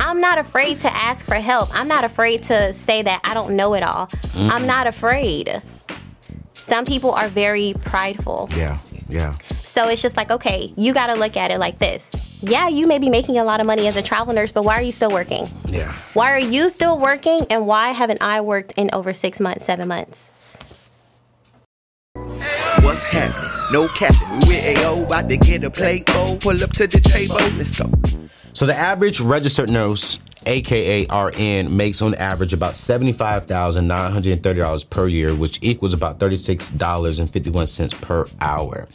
I'm not afraid to ask for help. I'm not afraid to say that I don't know it all. Mm. I'm not afraid. Some people are very prideful. Yeah, yeah. So it's just like, okay, you got to look at it like this. Yeah, you may be making a lot of money as a travel nurse, but why are you still working? Yeah. Why are you still working and why haven't I worked in over six months, seven months? What's happening? No captain. We with AO, about to get a plate bowl. Pull up to the table. Let's go. So the average registered nurse, aka RN, makes on average about seventy-five thousand nine hundred and thirty dollars per year, which equals about thirty-six dollars and fifty-one cents per hour.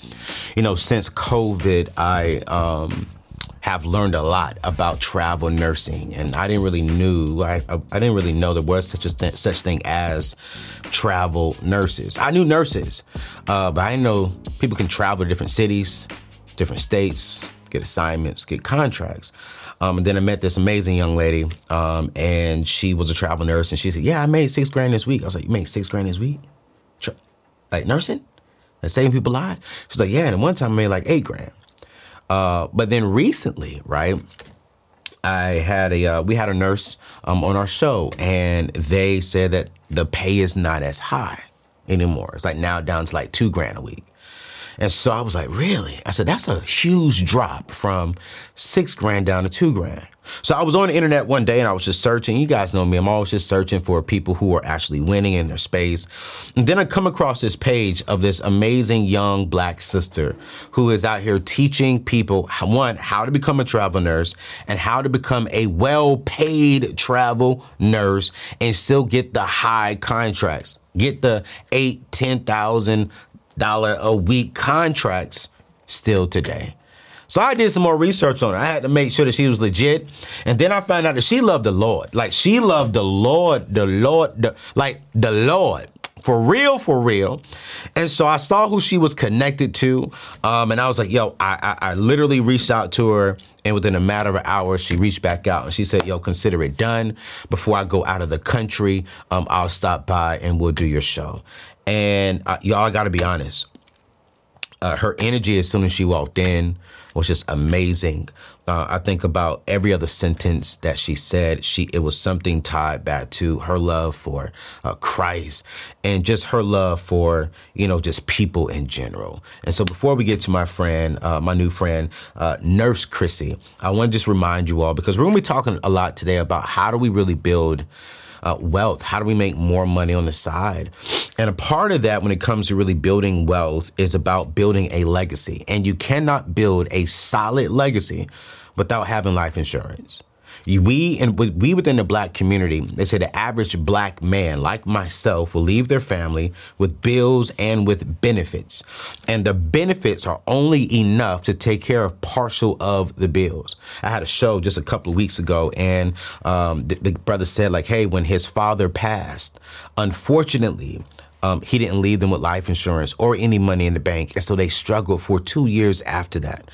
You know, since COVID, I um, have learned a lot about travel nursing, and I didn't really knew I, I, I didn't really know there was such a th- such thing as travel nurses. I knew nurses, uh, but I know people can travel to different cities, different states, get assignments, get contracts. Um, and then I met this amazing young lady, um, and she was a travel nurse, and she said, "Yeah, I made six grand this week." I was like, "You made six grand this week? Tra- like nursing, like saving people lives?" She's like, "Yeah." And one time I made like eight grand. Uh, but then recently, right? I had a uh, we had a nurse um, on our show, and they said that the pay is not as high anymore. It's like now down to like two grand a week. And so I was like, really? I said, that's a huge drop from six grand down to two grand. So I was on the internet one day and I was just searching. You guys know me, I'm always just searching for people who are actually winning in their space. And then I come across this page of this amazing young black sister who is out here teaching people, one, how to become a travel nurse and how to become a well paid travel nurse and still get the high contracts. Get the eight, ten thousand dollar a week contracts still today. So I did some more research on her. I had to make sure that she was legit. And then I found out that she loved the Lord. Like she loved the Lord, the Lord, the, like the Lord. For real, for real. And so I saw who she was connected to. Um, and I was like, yo, I, I, I literally reached out to her. And within a matter of hours, she reached back out and she said, yo, consider it done. Before I go out of the country, um, I'll stop by and we'll do your show. And uh, y'all I got to be honest. Uh, her energy as soon as she walked in was just amazing. Uh, I think about every other sentence that she said. She it was something tied back to her love for uh, Christ and just her love for you know just people in general. And so before we get to my friend, uh, my new friend, uh, Nurse Chrissy, I want to just remind you all because we're going to be talking a lot today about how do we really build uh, wealth? How do we make more money on the side? And a part of that, when it comes to really building wealth, is about building a legacy. And you cannot build a solid legacy without having life insurance. We and we within the black community, they say the average black man, like myself, will leave their family with bills and with benefits, and the benefits are only enough to take care of partial of the bills. I had a show just a couple of weeks ago, and um, the, the brother said like, "Hey, when his father passed, unfortunately." um, he didn't leave them with life insurance or any money in the bank. And so they struggled for two years after that.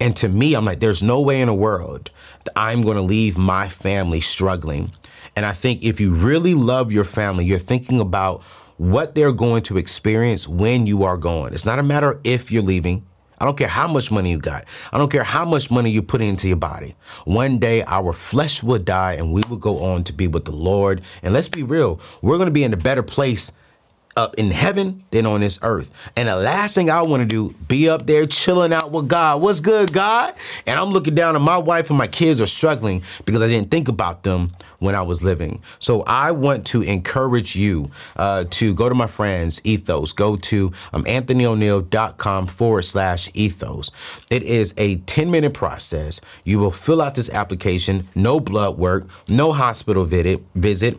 And to me, I'm like, there's no way in the world that I'm going to leave my family struggling. And I think if you really love your family, you're thinking about what they're going to experience when you are gone. It's not a matter if you're leaving. I don't care how much money you got. I don't care how much money you put into your body. One day our flesh will die and we will go on to be with the Lord. And let's be real, we're going to be in a better place up in heaven than on this earth. And the last thing I want to do, be up there chilling out with God. What's good, God? And I'm looking down and my wife and my kids are struggling because I didn't think about them when I was living. So I want to encourage you uh, to go to my friends, Ethos. Go to um, anthonyoneal.com forward slash ethos. It is a 10 minute process. You will fill out this application, no blood work, no hospital visit. visit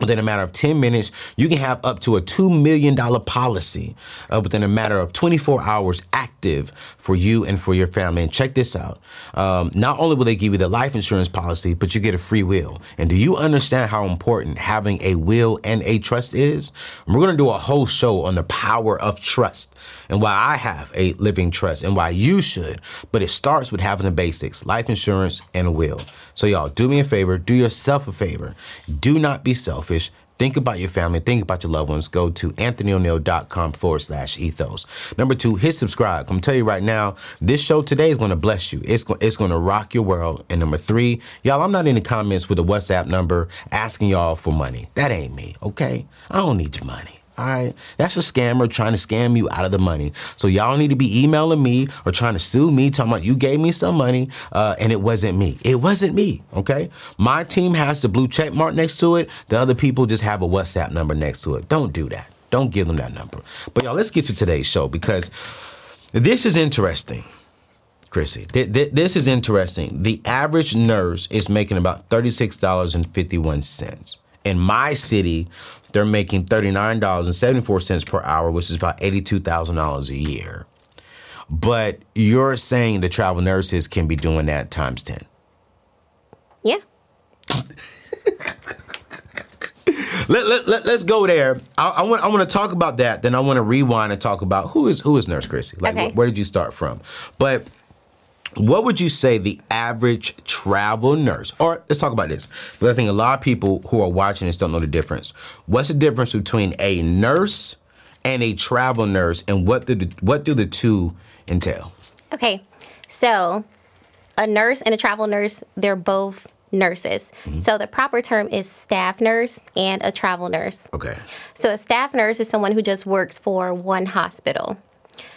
Within a matter of 10 minutes, you can have up to a $2 million policy uh, within a matter of 24 hours active for you and for your family. And check this out. Um, not only will they give you the life insurance policy, but you get a free will. And do you understand how important having a will and a trust is? We're going to do a whole show on the power of trust and why I have a living trust and why you should. But it starts with having the basics life insurance and a will. So, y'all, do me a favor, do yourself a favor. Do not be selfish. Think about your family, think about your loved ones. Go to anthonyoneal.com forward slash ethos. Number two, hit subscribe. I'm gonna tell you right now, this show today is gonna bless you. It's, go- it's gonna rock your world. And number three, y'all, I'm not in the comments with a WhatsApp number asking y'all for money. That ain't me, okay? I don't need your money. All right, that's a scammer trying to scam you out of the money. So y'all need to be emailing me or trying to sue me, talking about you gave me some money uh, and it wasn't me. It wasn't me. Okay, my team has the blue check mark next to it. The other people just have a WhatsApp number next to it. Don't do that. Don't give them that number. But y'all, let's get to today's show because this is interesting. Chrissy, th- th- this is interesting. The average nurse is making about $36.51. In my city, they're making $39.74 per hour, which is about $82,000 a year. But you're saying the travel nurses can be doing that times 10. Yeah. Let, let, let, us go there. I, I, want I want to talk about that. Then I want to rewind and talk about who is who is Nurse Chrissy. Like, Okay. wh- where did you start from? But what would you say the average travel nurse, or let's talk about this, because I think a lot of people who are watching this don't know the difference. What's the difference between a nurse and a travel nurse, and what do the, what do the two entail? Okay. So, a nurse and a travel nurse, they're both nurses. Mm-hmm. So, the proper term is staff nurse and a travel nurse. Okay. So, a staff nurse is someone who just works for one hospital.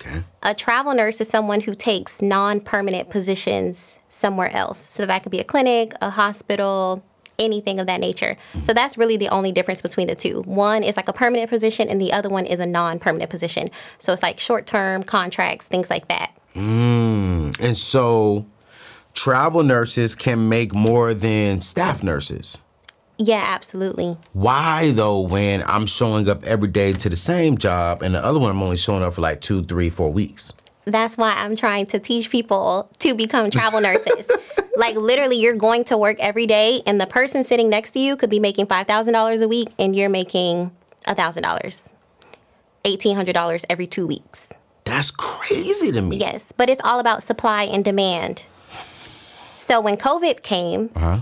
Okay. A travel nurse is someone who takes non permanent positions somewhere else. So, that could be a clinic, a hospital, anything of that nature. So, that's really the only difference between the two. One is like a permanent position, and the other one is a non permanent position. So, it's like short term contracts, things like that. Mm. And so, travel nurses can make more than staff nurses. Yeah, absolutely. Why though? When I'm showing up every day to the same job, and the other one I'm only showing up for like two, three, four weeks. That's why I'm trying to teach people to become travel nurses. like literally you're going to work every day and the person sitting next to you could be making $5,000 a week and you're making $1,000. $1,800 every 2 weeks. That's crazy to me. Yes, but it's all about supply and demand. So when COVID came, uh-huh.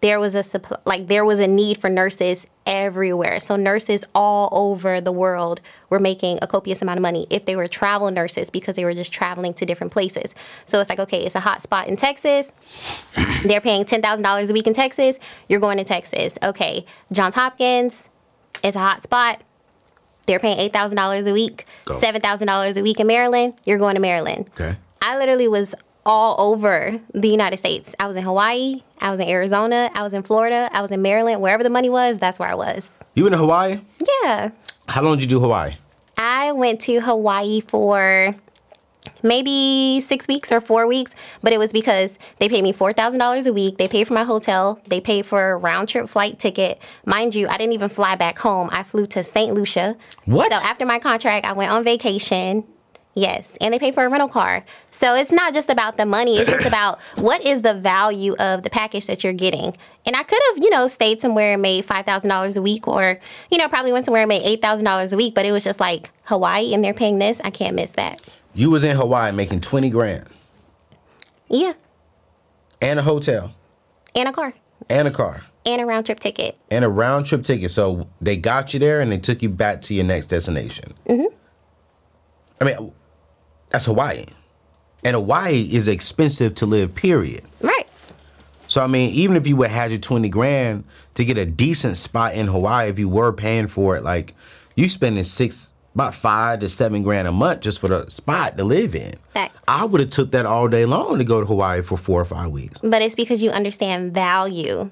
There was a supply, like there was a need for nurses everywhere. So nurses all over the world were making a copious amount of money if they were travel nurses because they were just traveling to different places. So it's like, okay, it's a hot spot in Texas. They're paying ten thousand dollars a week in Texas. You're going to Texas. Okay, Johns Hopkins is a hot spot. They're paying eight thousand dollars a week, seven thousand dollars a week in Maryland. You're going to Maryland. Okay. I literally was all over the United States. I was in Hawaii, I was in Arizona, I was in Florida, I was in Maryland. Wherever the money was, that's where I was. You were in Hawaii? Yeah. How long did you do Hawaii? I went to Hawaii for maybe six weeks or four weeks, but it was because they paid me $4,000 a week. They paid for my hotel, they paid for a round trip flight ticket. Mind you, I didn't even fly back home. I flew to St. Lucia. What? So after my contract, I went on vacation. Yes, and they pay for a rental car. So it's not just about the money, it's just about what is the value of the package that you're getting. And I could have, you know, stayed somewhere and made $5,000 a week or, you know, probably went somewhere and made $8,000 a week, but it was just like Hawaii and they're paying this. I can't miss that. You was in Hawaii making 20 grand Yeah, and a hotel and a car and a car and a round trip ticket. and a round trip ticket. So they got you there and they took you back to your next destination. Mm-hmm. I mean, that's Hawaii. And Hawaii is expensive to live, period. Right. So I mean, even if you would had your twenty grand to get a decent spot in Hawaii, if you were paying for it, like you spending six about five to seven grand a month just for the spot to live in. Facts. I would have took that all day long to go to Hawaii for four or five weeks. But it's because you understand value.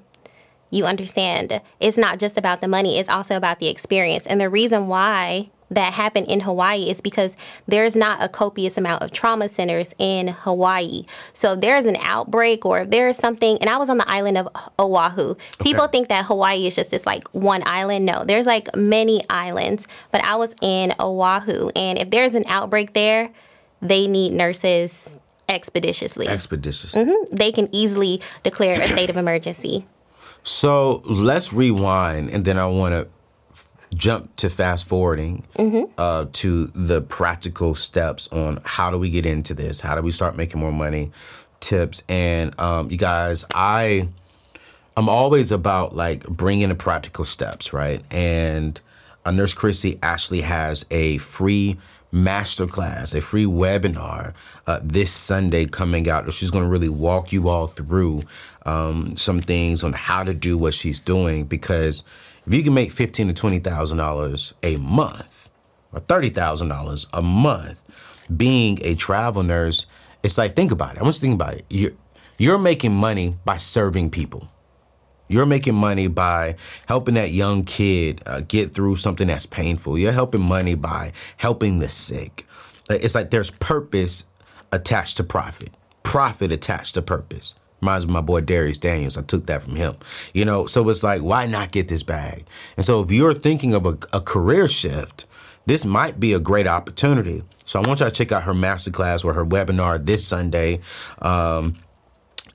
You understand it's not just about the money, it's also about the experience. And the reason why that happen in Hawaii is because there's not a copious amount of trauma centers in Hawaii. So if there's an outbreak or if there's something, and I was on the island of Oahu. People Okay. think that Hawaii is just this like one island. No, there's like many islands, but I was in Oahu, and if there's an outbreak there, they need nurses expeditiously. Expeditious. Mm-hmm. they can easily declare a state of emergency. So let's rewind, and then I want to jump to fast forwarding uh, to the practical steps on how do we get into this? How do we start making more money? Tips and um, you guys, I I'm always about like bringing the practical steps, right? And uh, Nurse Chrissy actually has a free masterclass, a free webinar uh, this Sunday coming out. She's going to really walk you all through um, some things on how to do what she's doing. Because if you can make fifteen to twenty thousand dollars a month, or thirty thousand dollars a month, being a travel nurse, it's like think about it. I want you to think about it. You're you're making money by serving people. You're making money by helping that young kid uh, get through something that's painful. You're helping money by helping the sick. It's like there's purpose attached to profit, profit attached to purpose. Reminds me of my boy Dharius Daniels. I took that from him. You know, so it's like, why not get this bag? And so if you're thinking of a, a career shift, this might be a great opportunity. So I want y'all to check out her masterclass or her webinar this Sunday. Um,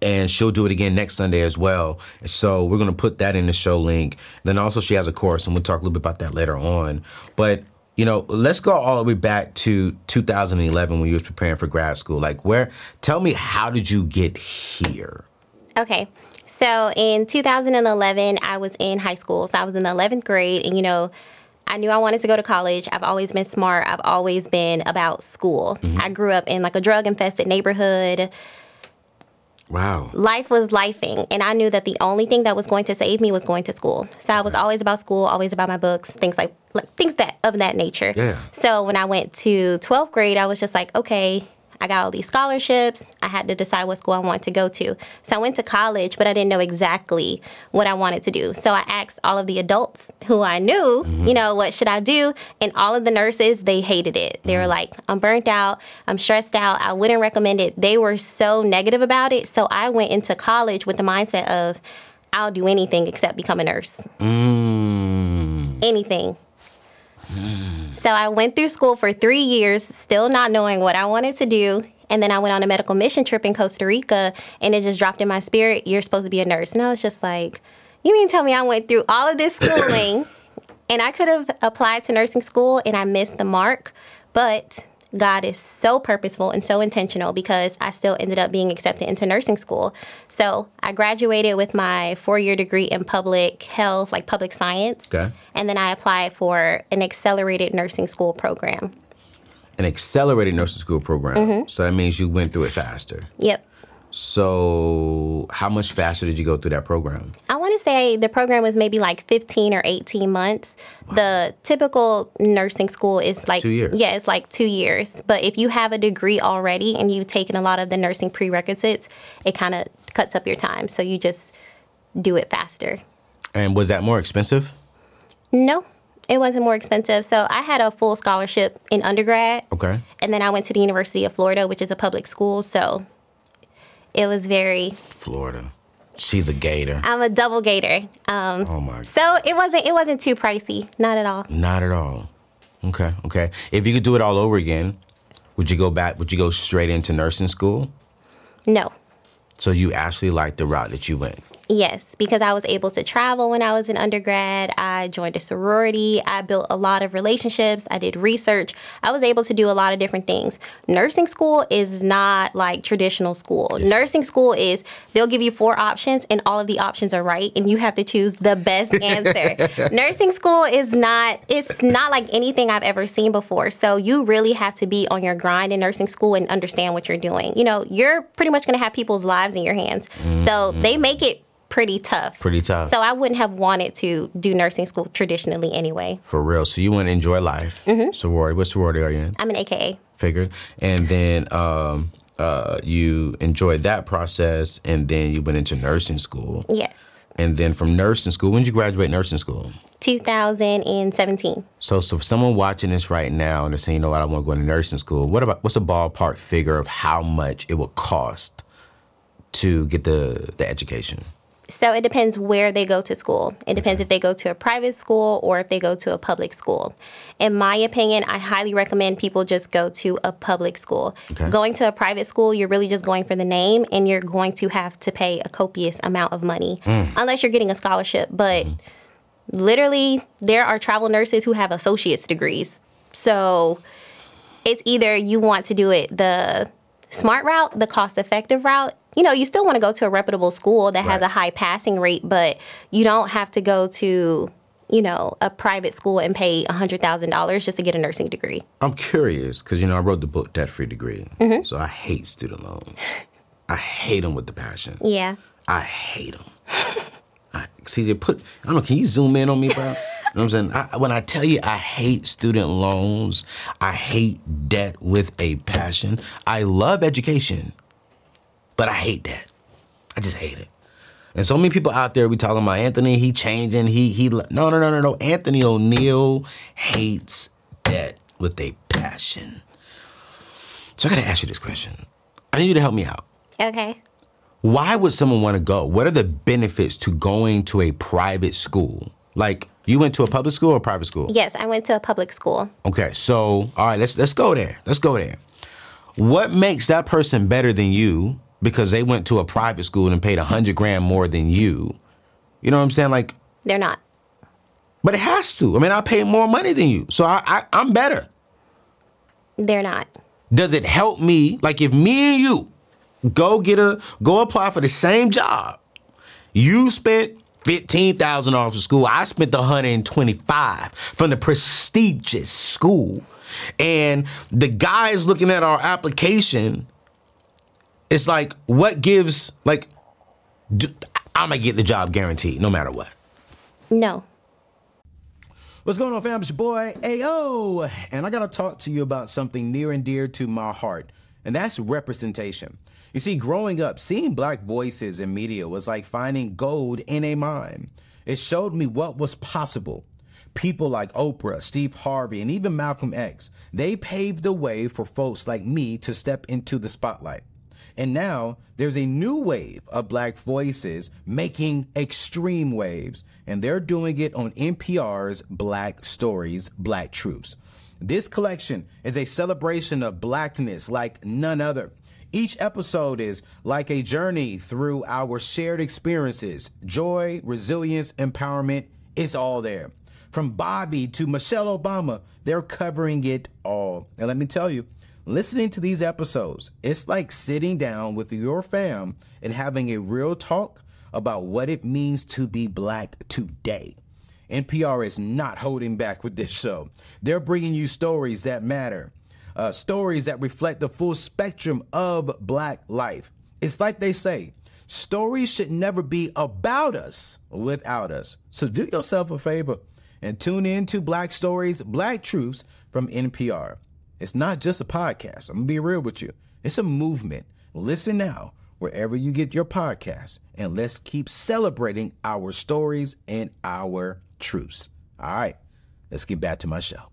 and she'll do it again next Sunday as well. So we're gonna put that in the show link. Then also she has a course, and we'll talk a little bit about that later on. But you know, let's go all the way back to 2011 when you was preparing for grad school. Like, where? Tell me, how did you get here? Okay. So in 2011, I was in high school. So I was in the 11th grade, and you know, I knew I wanted to go to college. I've always been smart. I've always been about school. Mm-hmm. I grew up in like a drug infested neighborhood. Wow. Life was lifing, and I knew that the only thing that was going to save me was going to school. So I was always about school, always about my books, things like, like things that of that nature. Yeah. So when I went to 12th grade, I was just like, okay, I got all these scholarships. I had to decide what school I wanted to go to. So I went to college, but I didn't know exactly what I wanted to do. So I asked all of the adults who I knew, mm-hmm. you know, what should I do? And all of the nurses, they hated it. They were mm-hmm. like, I'm burnt out. I'm stressed out. I wouldn't recommend it. They were so negative about it. So I went into college with the mindset of, I'll do anything except become a nurse. Mm. Anything. Mm. So I went through school for three years, still not knowing what I wanted to do. And then I went on a medical mission trip in Costa Rica, and it just dropped in my spirit, you're supposed to be a nurse. And I was just like, you mean tell me I went through all of this schooling, and I could have applied to nursing school and I missed the mark, but God is so purposeful and so intentional because I still ended up being accepted into nursing school. So I graduated with my four year degree in public health, like public science. Okay. And then I applied for an accelerated nursing school program. An accelerated nursing school program. Mm-hmm. So that means you went through it faster. Yep. So how much faster did you go through that program? I want to say the program was maybe like 15 or 18 months. The typical nursing school is like Two years. Yeah, it's like 2 years. But if you have a degree already and you've taken a lot of the nursing prerequisites, it kind of cuts up your time. So you just do it faster. And was that more expensive? No. It wasn't more expensive. So I had a full scholarship in undergrad. Okay. And then I went to the University of Florida, which is a public school. So it was very Florida. She's a gator. I'm a double gator. Um, Oh my. so it wasn't it wasn't too pricey, not at all. Not at all. Okay. Okay. If you could do it all over again, would you go back? Would you go straight into nursing school? No. So you actually liked the route that you went. Yes, because I was able to travel when I was in undergrad. I joined a sorority. I built a lot of relationships. I did research. I was able to do a lot of different things. Nursing school is not like traditional school. Nursing school is they'll give you four options and all of the options are right and you have to choose the best answer. Nursing school is not it's not like anything I've ever seen before. So you really have to be on your grind in nursing school and understand what you're doing. You know, you're pretty much going to have people's lives in your hands. So they mm-hmm. make it pretty tough. Pretty tough. So I wouldn't have wanted to do nursing school traditionally anyway. For real. So you want to enjoy life. Mm-hmm. Sorority. What sorority are you in? I'm an AKA. Figured. And then um, uh, you enjoyed that process, and then you went into nursing school. Yes. And then from nursing school, when did you graduate nursing school? 2017. So, so for someone watching this right now and they're saying, you know what, I want to go to nursing school. What about what's a ballpark figure of how much it would cost to get the the education? So it depends where they go to school. It depends if they go to a private school or if they go to a public school. In my opinion, I highly recommend people just go to a public school. Okay. Going to a private school, you're really just going for the name and you're going to have to pay a copious amount of money mm. unless you're getting a scholarship. But mm-hmm. literally, there are travel nurses who have associate's degrees. So it's either you want to do it the smart route, the cost effective route. You know, you still want to go to a reputable school that has a high passing rate, but you don't have to go to, you know, a private school and pay $100,000 just to get a nursing degree. I'm curious because you know I wrote the book Debt Free Degree, mm-hmm. so I hate student loans. I hate them with the passion. Yeah. I hate them. I, see, they put. I don't know. Can you zoom in on me, bro? You know what I'm saying? I, when I tell you I hate student loans, I hate debt with a passion. I love education, but I hate that. I just hate it. And so many people out there, we talking about Anthony. He changing. He he. No no no no no. Anthony ONeal hates debt with a passion. So I got to ask you this question. I need you to help me out Okay. why would someone want to go? What are the benefits to going to a private school? Like you went to a public school or private school? Yes, I went to a public school. Okay, so all right, let's let's go there. Let's go there. What makes that person better than you because they went to a private school and paid a hundred grand more than you? You know what I'm saying? Like, They're not. but it has to. I mean, I pay more money than you, so I, I I'm better. They're not. Does it help me? Like if me and you go get a go apply for the same job, you spent fifteen thousand dollars for school. I spent the hundred and twenty five from the prestigious school, and the guy is looking at our application. It's like what gives like do, I'm gonna get the job guaranteed no matter what. No. What's going on, fam? It's your boy AO, and I gotta talk to you about something near and dear to my heart, and that's representation. You see, growing up, seeing black voices in media was like finding gold in a mine. It showed me what was possible. People like Oprah, Steve Harvey, and even Malcolm X, they paved the way for folks like me to step into the spotlight. And now there's a new wave of black voices making extreme waves, and they're doing it on NPR's Black Stories, Black Truths. This collection is a celebration of blackness like none other. Each episode is like a journey through our shared experiences joy, resilience, empowerment. It's all there. From Bobby to Michelle Obama, they're covering it all. And let me tell you, listening to these episodes, it's like sitting down with your fam and having a real talk about what it means to be black today. NPR is not holding back with this show. They're bringing you stories that matter, uh, stories that reflect the full spectrum of black life. It's like they say, stories should never be about us without us. So do yourself a favor and tune in to Black Stories, Black Truths from NPR. It's not just a podcast. I'm gonna be real with you. It's a movement. Listen now, wherever you get your podcast, and let's keep celebrating our stories and our truths. All right, let's get back to my show.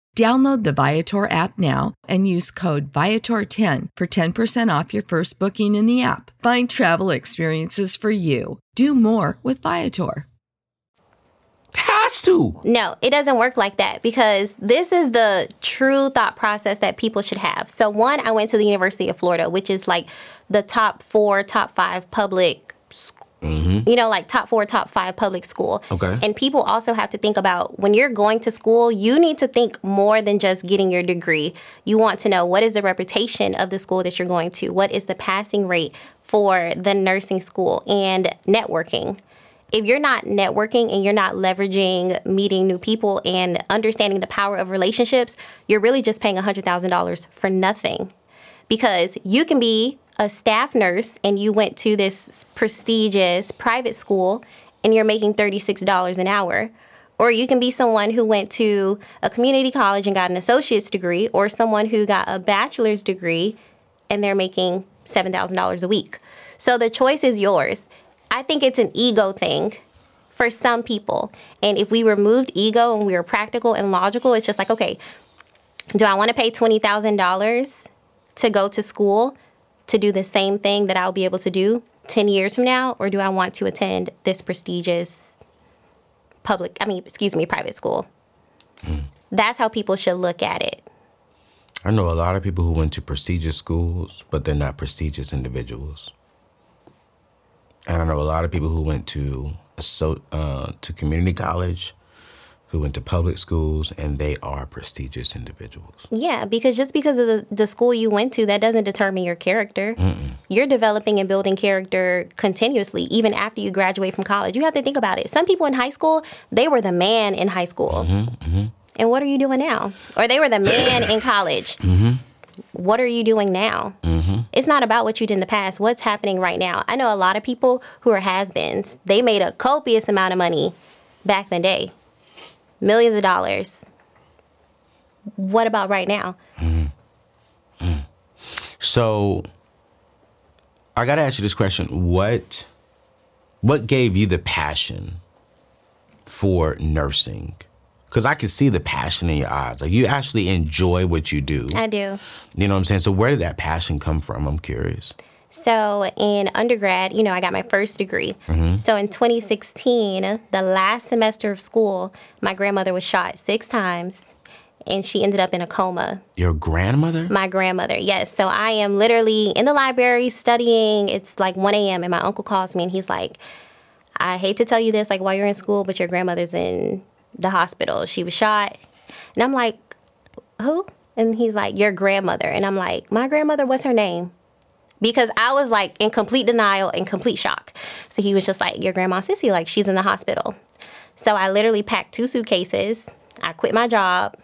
Download the Viator app now and use code Viator10 for 10% off your first booking in the app. Find travel experiences for you. Do more with Viator. Has to. No, it doesn't work like that because this is the true thought process that people should have. So, one, I went to the University of Florida, which is like the top four, top five public Mm-hmm. you know, like top four, top five public school. Okay. And people also have to think about when you're going to school, you need to think more than just getting your degree. You want to know what is the reputation of the school that you're going to, what is the passing rate for the nursing school, and networking. If you're not networking and you're not leveraging meeting new people and understanding the power of relationships, you're really just paying $100,000 for nothing. Because you can be a staff nurse and you went to this prestigious private school and you're making $36 an hour. Or you can be someone who went to a community college and got an associate's degree, or someone who got a bachelor's degree and they're making $7,000 a week. So the choice is yours. I think it's an ego thing for some people. And if we removed ego and we were practical and logical, it's just like, okay, do I want to pay $20,000 to go to school to do the same thing that I'll be able to do 10 years from now? Or do I want to attend this prestigious public, I mean, excuse me, private school? That's how people should look at it. I know a lot of people who went to prestigious schools, but they're not prestigious individuals. And I know a lot of people who went to so uh, to community college, who went to public schools, and they are prestigious individuals. Yeah, because just because of the, the school you went to, that doesn't determine your character. You're developing and building character continuously, even after you graduate from college. You have to think about it. Some people in high school, they were the man in high school. Mm-hmm, mm-hmm. And what are you doing now? Or they were the man in college. Mm-hmm. What are you doing now? It's not about what you did in the past. What's happening right now? I know a lot of people who are has-beens. They made a copious amount of money back in the day, millions of dollars. What about right now? So I gotta ask you this question: What what gave you the passion for nursing? Because I can see the passion in your eyes. Like you actually enjoy what you do. I do. You know what I'm saying? So where did that passion come from? I'm curious. So in undergrad, you know, I got my first degree. Mm-hmm. So in 2016, the last semester of school, my grandmother was shot six times and she ended up in a coma. Your grandmother? My grandmother, yes. So I am literally in the library studying. It's like 1 a.m. and my uncle calls me and he's like, I hate to tell you this, like while you're in school, but your grandmother's in the hospital. She was shot. And I'm like, who? And he's like, your grandmother. And I'm like, my grandmother, what's her name? Because I was like in complete denial and complete shock. So he was just like, your grandma Sissy, like she's in the hospital. So I literally packed two suitcases. I quit my job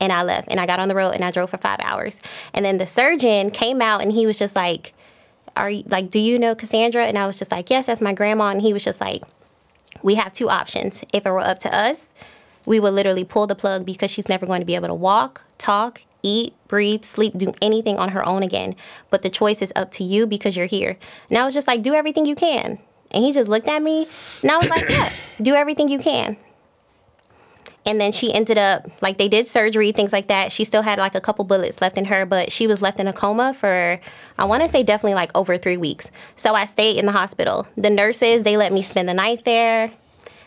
and I left and I got on the road and I drove for five hours. And then the surgeon came out and he was just like, Are you like, do you know Cassandra? And I was just like, Yes, that's my grandma. And he was just like, We have two options. If it were up to us, we would literally pull the plug because she's never going to be able to walk, talk, eat, breathe, sleep, do anything on her own again. But the choice is up to you because you're here. And I was just like, Do everything you can. And he just looked at me and I was like, Yeah, do everything you can. And then she ended up like they did surgery, things like that. She still had like a couple bullets left in her, but she was left in a coma for I want to say definitely like over 3 weeks. So I stayed in the hospital. The nurses, they let me spend the night there.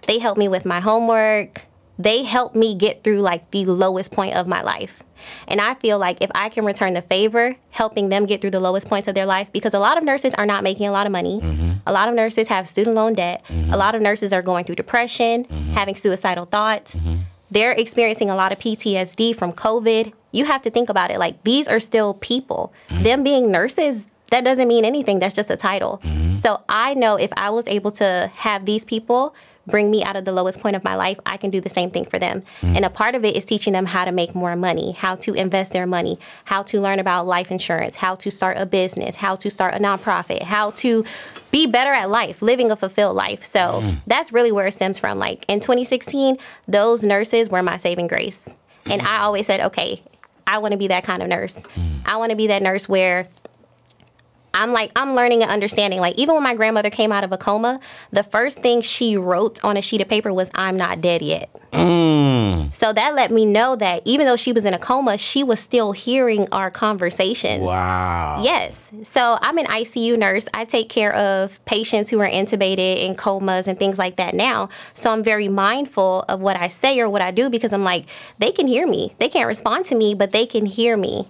They helped me with my homework. They helped me get through like the lowest point of my life. And I feel like if I can return the favor, helping them get through the lowest points of their life, because a lot of nurses are not making a lot of money. Mm-hmm. A lot of nurses have student loan debt. Mm-hmm. A lot of nurses are going through depression, mm-hmm. having suicidal thoughts. They're experiencing a lot of PTSD from COVID. You have to think about it like these are still people. Them being nurses, that doesn't mean anything. That's just a title. So I know if I was able to have these people bring me out of the lowest point of my life, I can do the same thing for them. Mm. And a part of it is teaching them how to make more money, how to invest their money, how to learn about life insurance, how to start a business, how to start a nonprofit, how to be better at life, living a fulfilled life. So mm. that's really where it stems from. Like in 2016, those nurses were my saving grace. And mm. I always said, okay, I want to be that kind of nurse. I want to be that nurse where I'm like, I'm learning and understanding. Like, even when my grandmother came out of a coma, the first thing she wrote on a sheet of paper was, I'm not dead yet. Mm. So that let me know that even though she was in a coma, she was still hearing our conversations. Wow. Yes. So I'm an ICU nurse. I take care of patients who are intubated in comas and things like that now. So I'm very mindful of what I say or what I do because I'm like, they can hear me. They can't respond to me, but they can hear me.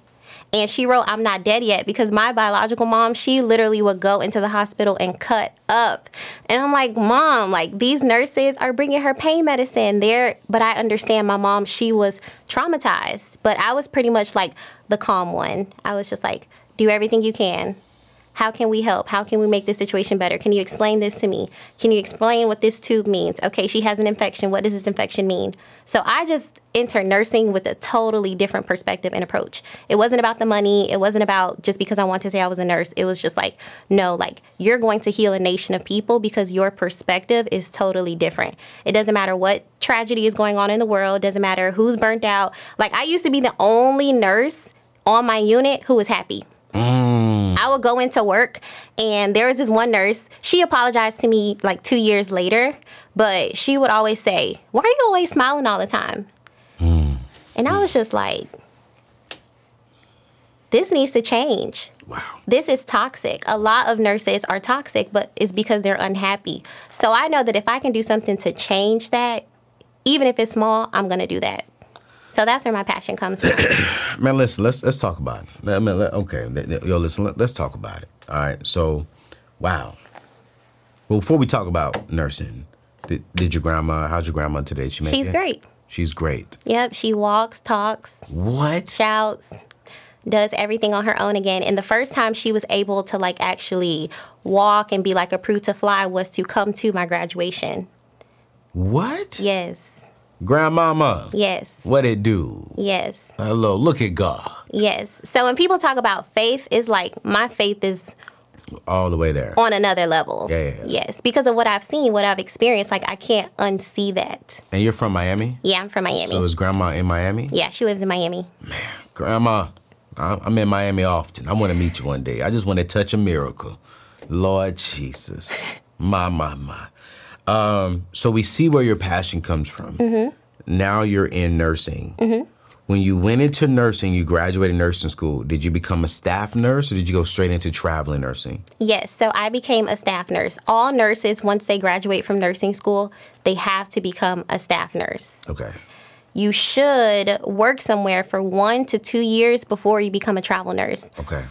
And she wrote, I'm not dead yet because my biological mom, she literally would go into the hospital and cut up. And I'm like, Mom, like these nurses are bringing her pain medicine there. But I understand my mom, she was traumatized. But I was pretty much like the calm one. I was just like, do everything you can. How can we help? How can we make this situation better? Can you explain this to me? Can you explain what this tube means? Okay, she has an infection. What does this infection mean? So I just entered nursing with a totally different perspective and approach. It wasn't about the money. It wasn't about just because I want to say I was a nurse. It was just like, no, like you're going to heal a nation of people because your perspective is totally different. It doesn't matter what tragedy is going on in the world, doesn't matter who's burnt out. Like I used to be the only nurse on my unit who was happy. Mm. I would go into work and there was this one nurse. She apologized to me like two years later, but she would always say, Why are you always smiling all the time? And I was just like, This needs to change. Wow. This is toxic. A lot of nurses are toxic, but it's because they're unhappy. So I know that if I can do something to change that, even if it's small, I'm going to do that. So that's where my passion comes from. Man, listen, let's let's talk about it. Let- okay, yo, listen, let, us talk about it. All right. So, wow. Well, before we talk about nursing, did, did your grandma? How's your grandma today? She make She's great. She's great. Yep, she walks, talks, What? shouts, does everything on her own again. And the first time she was able to like actually walk and be like approved to fly was to come to my graduation. What? Yes. Grandmama. Yes. What it do? Yes. Hello. Look at God. Yes. So when people talk about faith, it's like my faith is All the way there. on another level. Yeah, yeah, yeah. Yes. Because of what I've seen, what I've experienced, like I can't unsee that. And you're from Miami? Yeah, I'm from Miami. So is grandma in Miami? yeah, she lives in Miami. Man, Grandma, I- I'm in Miami often. I want to meet you one day. I just want to touch a miracle. Lord Jesus. My, my, my. Um, so we see where your passion comes from. Mm-hmm. Now you're in nursing. When you went into nursing, you graduated nursing school. Did you become a staff nurse or did you go straight into traveling nursing? Yes, so I became a staff nurse. All nurses, once they graduate from nursing school, they have to become a staff nurse. Okay. You should work somewhere for one to two years before you become a travel nurse. Okay.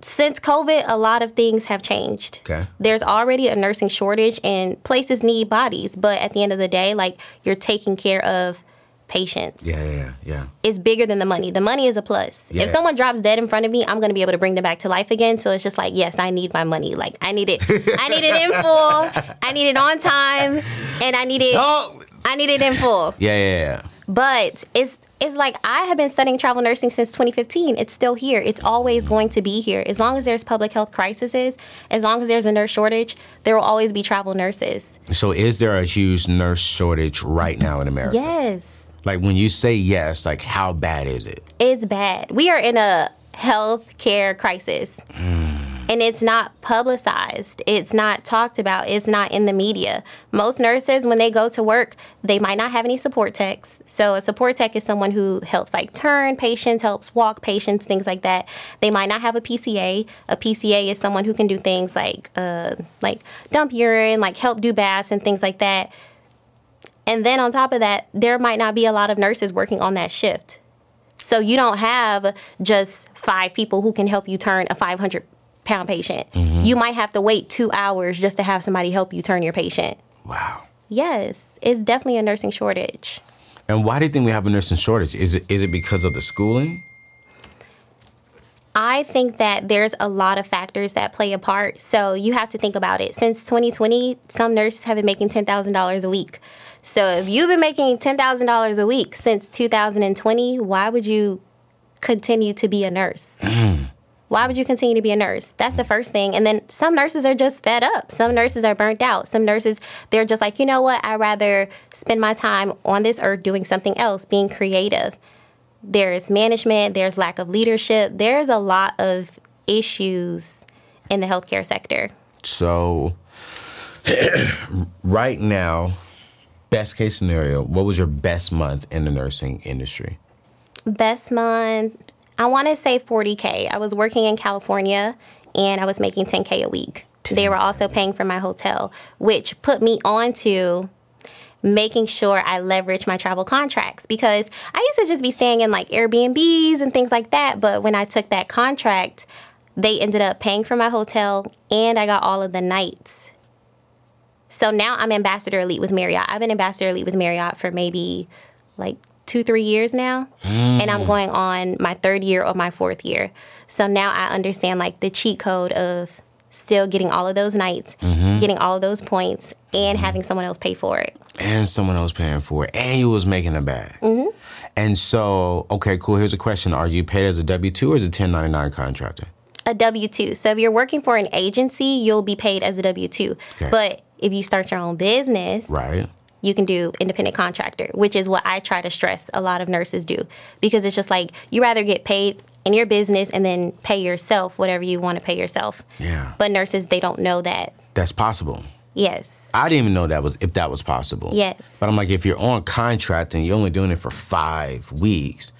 Since COVID, a lot of things have changed. Okay. There's already a nursing shortage and places need bodies, but at the end of the day, like you're taking care of patients. Yeah, yeah, yeah, yeah. It's bigger than the money. The money is a plus. Yeah. If someone drops dead in front of me, I'm gonna be able to bring them back to life again. So it's just like, yes, I need my money. Like I need it. I need it in full. I need it on time, and I need it. Oh! I need it in full. Yeah, yeah, yeah. But it's it's like I have been studying travel nursing since 2015. It's still here. It's always going to be here. As long as there's public health crises, as long as there's a nurse shortage, there will always be travel nurses. So is there a huge nurse shortage right now in America? Yes. Like when you say yes, like how bad is it? It's bad. We are in a health care crisis. And it's not publicized. It's not talked about. It's not in the media. Most nurses, when they go to work, they might not have any support techs. So, a support tech is someone who helps like turn patients, helps walk patients, things like that. They might not have a PCA. A PCA is someone who can do things like uh, like dump urine, like help do baths and things like that. And then on top of that, there might not be a lot of nurses working on that shift. So you don't have just five people who can help you turn a 500 pound patient. Mm-hmm. You might have to wait two hours just to have somebody help you turn your patient. Wow. Yes, it's definitely a nursing shortage. And why do you think we have a nursing shortage? Is it is it because of the schooling? I think that there's a lot of factors that play a part. So you have to think about it. Since 2020, some nurses have been making $10,000 a week. So if you've been making $10,000 a week since 2020, why would you continue to be a nurse? Mm. Why would you continue to be a nurse? That's the first thing. And then some nurses are just fed up. Some nurses are burnt out. Some nurses, they're just like, you know what? I'd rather spend my time on this earth doing something else, being creative there's management, there's lack of leadership, there's a lot of issues in the healthcare sector. So, right now, best case scenario, what was your best month in the nursing industry? Best month, I want to say 40K. I was working in California and I was making 10K a week. They were also paying for my hotel, which put me on to making sure I leverage my travel contracts because I used to just be staying in like Airbnbs and things like that. But when I took that contract, they ended up paying for my hotel and I got all of the nights. So now I'm ambassador elite with Marriott. I've been ambassador elite with Marriott for maybe like two, three years now. Mm. And I'm going on my third year or my fourth year. So now I understand like the cheat code of still getting all of those nights, mm-hmm. getting all of those points, and mm-hmm. having someone else pay for it. And someone else paying for it, and you was making a bag. Mm-hmm. And so, okay, cool. Here's a question: Are you paid as a W two or as a 1099 contractor? A W two. So if you're working for an agency, you'll be paid as a W two. Okay. But if you start your own business, right? you can do independent contractor, which is what I try to stress a lot of nurses do because it's just like you rather get paid in your business and then pay yourself whatever you want to pay yourself. Yeah. But nurses, they don't know that. That's possible. Yes. I didn't even know that was if that was possible. Yes. But I'm like, if you're on contract and you're only doing it for five weeks,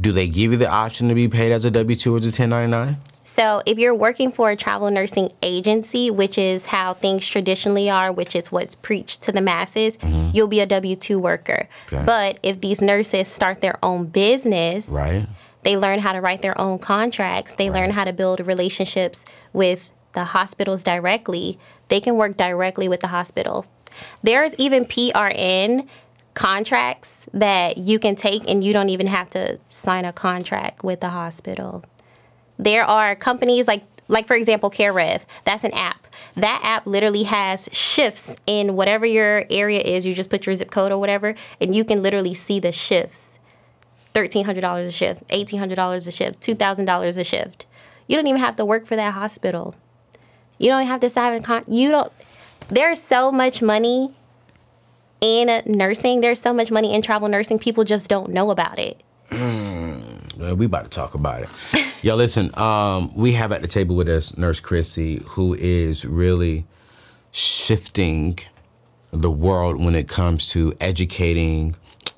do they give you the option to be paid as a W two or as a 1099? So, if you're working for a travel nursing agency, which is how things traditionally are, which is what's preached to the masses, mm-hmm. you'll be a W 2 worker. Okay. But if these nurses start their own business, right they learn how to write their own contracts. They right. learn how to build relationships with the hospitals directly. They can work directly with the hospitals. There's even PRN contracts that you can take and you don't even have to sign a contract with the hospital. There are companies like like for example CareRev, that's an app. That app literally has shifts in whatever your area is. You just put your zip code or whatever and you can literally see the shifts $1,300 a shift, $1,800 a shift, $2,000 a shift. You don't even have to work for that hospital. You don't have to sign a con. You don't. There's so much money in nursing. There's so much money in travel nursing. People just don't know about it. Mm, well, we about to talk about it. Yo, listen. Um, we have at the table with us Nurse Chrissy, who is really shifting the world when it comes to educating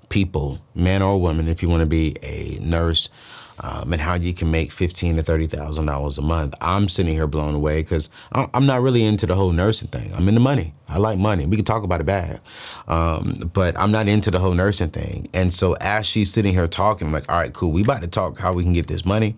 people, man or woman, if you want to be a nurse, um, and how you can make fifteen to thirty thousand dollars a month. I'm sitting here blown away because I'm not really into the whole nursing thing. I'm into money. I like money. We can talk about it bad, um, but I'm not into the whole nursing thing. And so as she's sitting here talking, I'm like, all right, cool. We about to talk how we can get this money.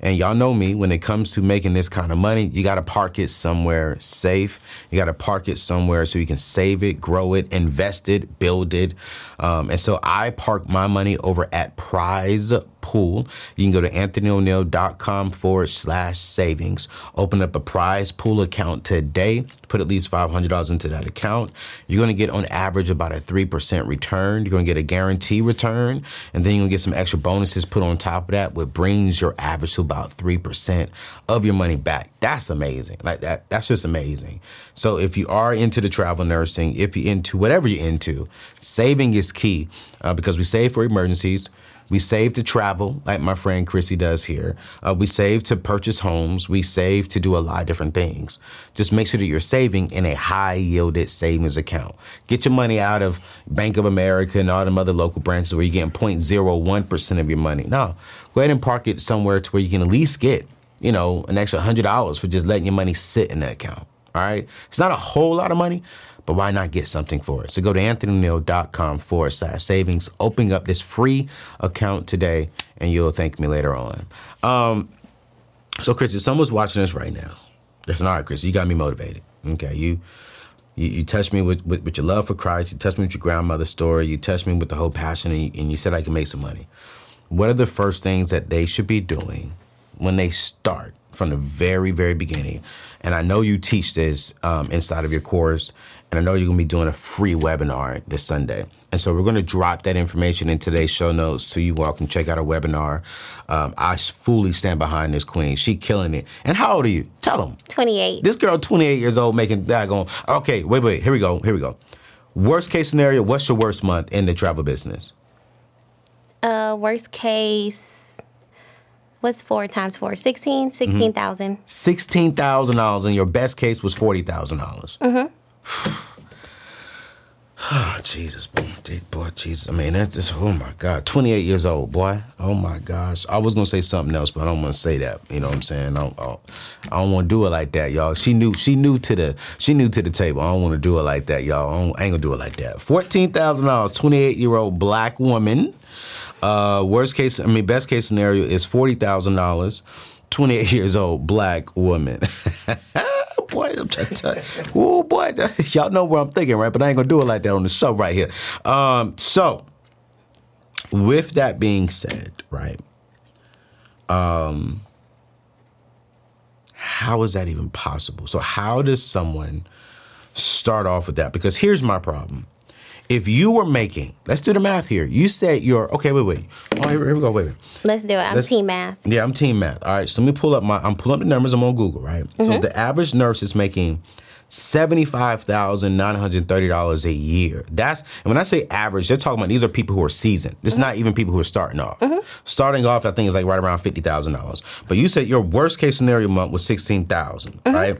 And y'all know me, when it comes to making this kind of money, you got to park it somewhere safe. You got to park it somewhere so you can save it, grow it, invest it, build it. Um, and so I park my money over at Prize Pool. You can go to anthonyoneal.com forward slash savings. Open up a PrizePool account today. Put at least $500 into that account. You're going to get on average about a 3% return. You're going to get a guarantee return. And then you're going to get some extra bonuses put on top of that, which brings your average to about 3% of your money back. That's amazing. Like that, that's just amazing. So if you are into the travel nursing, if you're into whatever you're into, saving is key uh, because we save for emergencies. We save to travel, like my friend Chrissy does here. Uh, we save to purchase homes. We save to do a lot of different things. Just make sure that you're saving in a high yielded savings account. Get your money out of Bank of America and all them other local branches where you're getting 0.01% of your money. No, go ahead and park it somewhere to where you can at least get, you know, an extra $100 for just letting your money sit in the account. All right. It's not a whole lot of money, but why not get something for it? So go to anthonyoneal.com forward slash savings, open up this free account today, and you'll thank me later on. Um, so, Chris, if someone's watching this right now, listen, all right, Chris, you got me motivated. Okay, you you, you touched me with, with, with, your love for Christ. You touched me with your grandmother's story. You touched me with the whole passion, and you, and you said I can make some money. What are the first things that they should be doing when they start from the very, very beginning, and I know you teach this um, inside of your course, and I know you're gonna be doing a free webinar this Sunday. And so we're going to drop that information in today's show notes so you all can check out our webinar. Um, I fully stand behind this queen. She killing it. And how old are you? Tell them. 28. This girl, 28 years old, making that going. Okay, wait, wait. Here we go. Here we go. Worst case scenario. What's your worst month in the travel business? Uh, worst case, what's four times four? 16? 16,000. Sixteen thousand dollars, and your best case was forty thousand dollars. Mm-hmm. Oh, Jesus, Dude, boy, Jesus. I mean, that's just, oh my God. 28 years old, boy. Oh my gosh. I was going to say something else, but I don't want to say that. You know what I'm saying? I don't, I don't, want to do it like that, y'all. She knew, she knew to the, she knew to the table. I don't want to do it like that, y'all. I, I ain't going to do it like that. $14,000, 28 year old black woman. Uh, worst case, I mean, best case scenario is $40,000. 28 years old black woman. boy, I'm trying to tell you. Oh boy, y'all know what I'm thinking, right? But I ain't gonna do it like that on the show right here. Um, so, with that being said, right? Um, how is that even possible? So, how does someone start off with that? Because here's my problem. If you were making, let's do the math here. You said you're okay. Wait, wait. Oh, here, here we go. Wait, wait. Let's do it. I'm Let's- team math. Yeah, I'm team math. All right, so let me pull up my. I'm pulling up the numbers. I'm on Google, right? So mm-hmm. the average nurse is making seventy-five thousand nine hundred thirty dollars a year. That's and when I say average, they're talking about these are people who are seasoned. It's mm-hmm. not even people who are starting off. Mm-hmm. Starting off, I think is like right around fifty thousand dollars. But you said your worst case scenario month was sixteen right?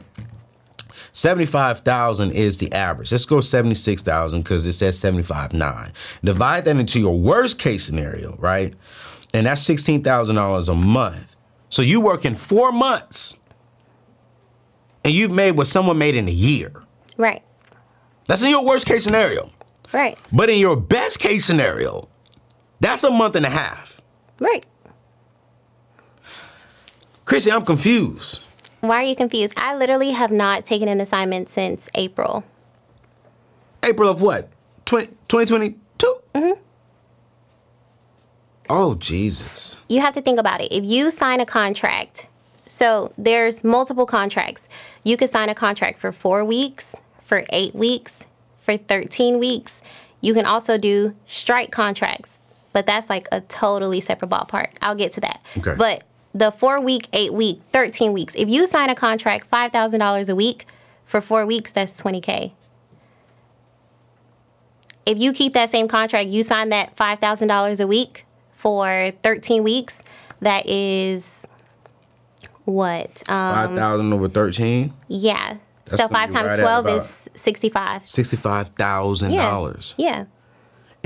75,000 is the average. Let's go 76,000 because it says 75.9. Divide that into your worst case scenario, right? And that's $16,000 a month. So you work in four months and you've made what someone made in a year. Right. That's in your worst case scenario. Right. But in your best case scenario, that's a month and a half. Right. Chrissy, I'm confused. Why are you confused? I literally have not taken an assignment since April. April of what? 20, 2022? Mm-hmm. Oh, Jesus. You have to think about it. If you sign a contract, so there's multiple contracts. You could sign a contract for four weeks, for eight weeks, for 13 weeks. You can also do strike contracts, but that's like a totally separate ballpark. I'll get to that. Okay. But the four week, eight week, 13 weeks, if you sign a contract $5,000 a week for four weeks, that's 20K. If you keep that same contract, you sign that $5,000 a week for 13 weeks, that is what? Um, 5,000 over 13? yeah. That's so 5 times right 12 is 65. $65,000. Yeah. Yeah.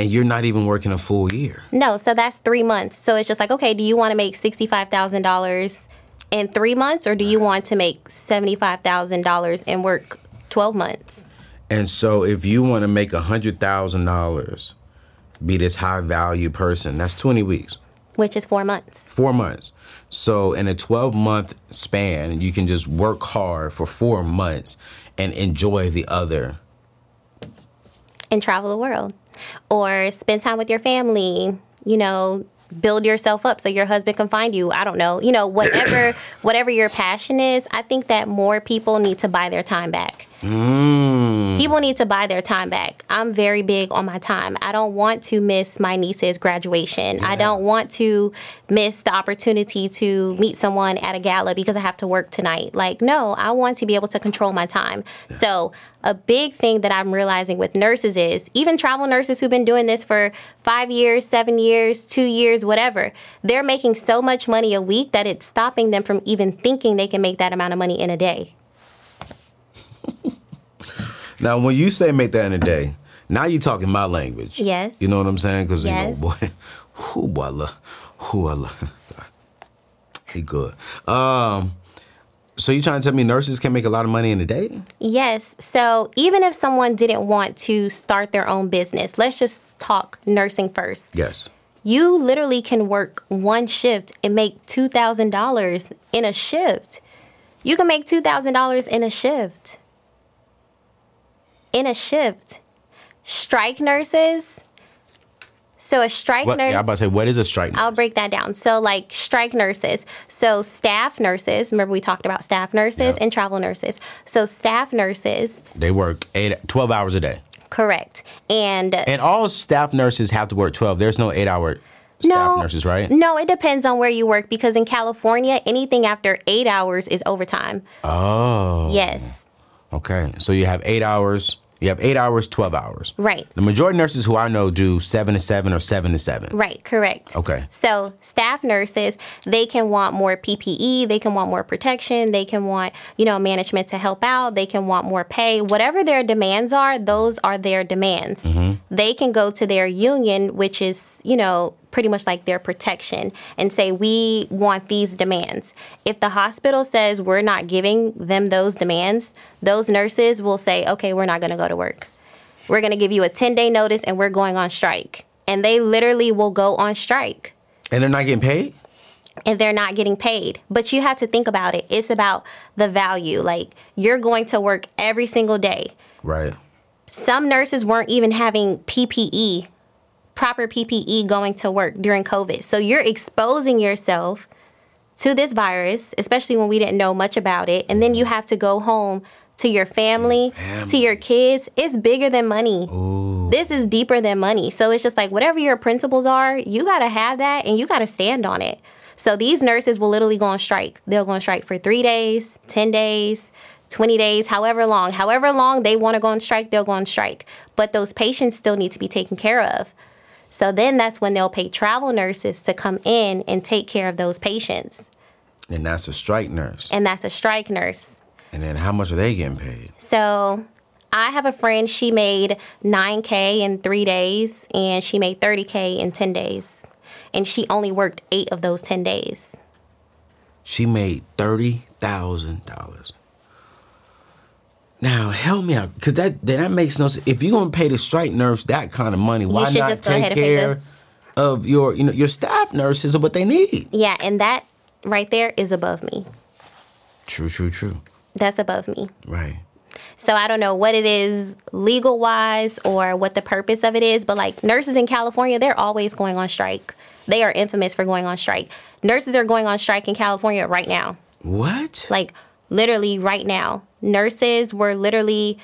And you're not even working a full year. No, so that's three months. So it's just like, okay, do you want to make $65,000 in three months or do you want to make $75,000 and work 12 months? And so if you want to make $100,000, be this high value person, that's 20 weeks, Which is four months. four months. So in a 12 month span, you can just work hard for four months and enjoy the other. and travel the world or spend time with your family you know build yourself up so your husband can find you i don't know you know whatever whatever your passion is i think that more people need to buy their time back Mm. people need to buy their time back. I'm very big on my time. I don't want to miss my niece's graduation. I don't want to miss the opportunity to meet someone at a gala because i have to work tonight. Like no i want to be able to control my time. So a big thing that i'm realizing with nurses is even travel nurses who've been doing this for five years seven years two years whatever they're making so much money a week that it's stopping them from even thinking they can make that amount of money in a day Now, when you say make that in a day, now you're talking my language. Yes. You know what I'm saying? Because, Yes. you know, boy, who boy, I love, who I love. He good. Um, so you trying to tell me nurses can make a lot of money in a day? Yes. So even if someone didn't want to start their own business, let's just talk nursing first. Yes. You literally can work one shift and make $2,000 in a shift. You can make $2,000 in a shift. In a shift. Strike nurses, So a strike What, nurse. yeah, I'm about to say, what is a strike nurse? I'll break that down. So, like strike nurses. So, staff nurses. Remember, we talked about staff nurses Yeah. and travel nurses. So, staff nurses, they work eight, 12 hours a day. correct. And And all staff nurses have to work 12. There's no eight hour staff nurses, right? No, it depends on where you work because in California, anything after eight hours is overtime. Oh. Yes, Okay. So you have eight hours. You have eight hours, 12 hours. right, The majority of nurses who I know do seven to seven or seven to seven. right, correct. Okay. So, staff nurses, they can want more PPE, they can want more protection, they can want, you know, management to help out, they can want more pay. Whatever their demands are, those are their demands. Mm-hmm. They can go to their union, which is, you know, pretty much like their protection and say, we want these demands. If the hospital says we're not giving them those demands, those nurses will say, okay, we're not going to go to work. We're going to give you a 10 day notice and we're going on strike. And they literally will go on strike And they're not getting paid? and they're not getting paid. But you have to think about it. It's about the value. Like you're going to work every single day. Right. Some nurses weren't even having PPE, proper PPE going to work during COVID. So you're exposing yourself to this virus, especially when we didn't know much about it. And then you have to go home to your family, to your kids. It's bigger than money. This is deeper than money. So it's just like whatever your principles are, you got to have that and you got to stand on it. So these nurses will literally go on strike. They'll go on strike for three days, 10 days, 20 days, however long. However long they want to go on strike, they'll go on strike. But those patients still need to be taken care of. So then that's when they'll pay travel nurses to come in and take care of those patients. And that's a strike nurse. And that's a strike nurse. And then how much are they getting paid? So I have a friend, she made 9K in three days and she made 30K in 10 days. And she only worked eight of those 10 days. She made thirty thousand dollars. Now help me out, cause that then that makes no sense. If you're gonna pay the strike nurse that kind of money, why not take care of your you know your staff nurses of what they need? Yeah, and that right there is above me. True, true, true. That's above me. Right. So I don't know what it is legal wise or what the purpose of it is, but like nurses in California, they're always going on strike. They are infamous for going on strike. Nurses are going on strike in California right now. What? Like literally right now. Nurses were literally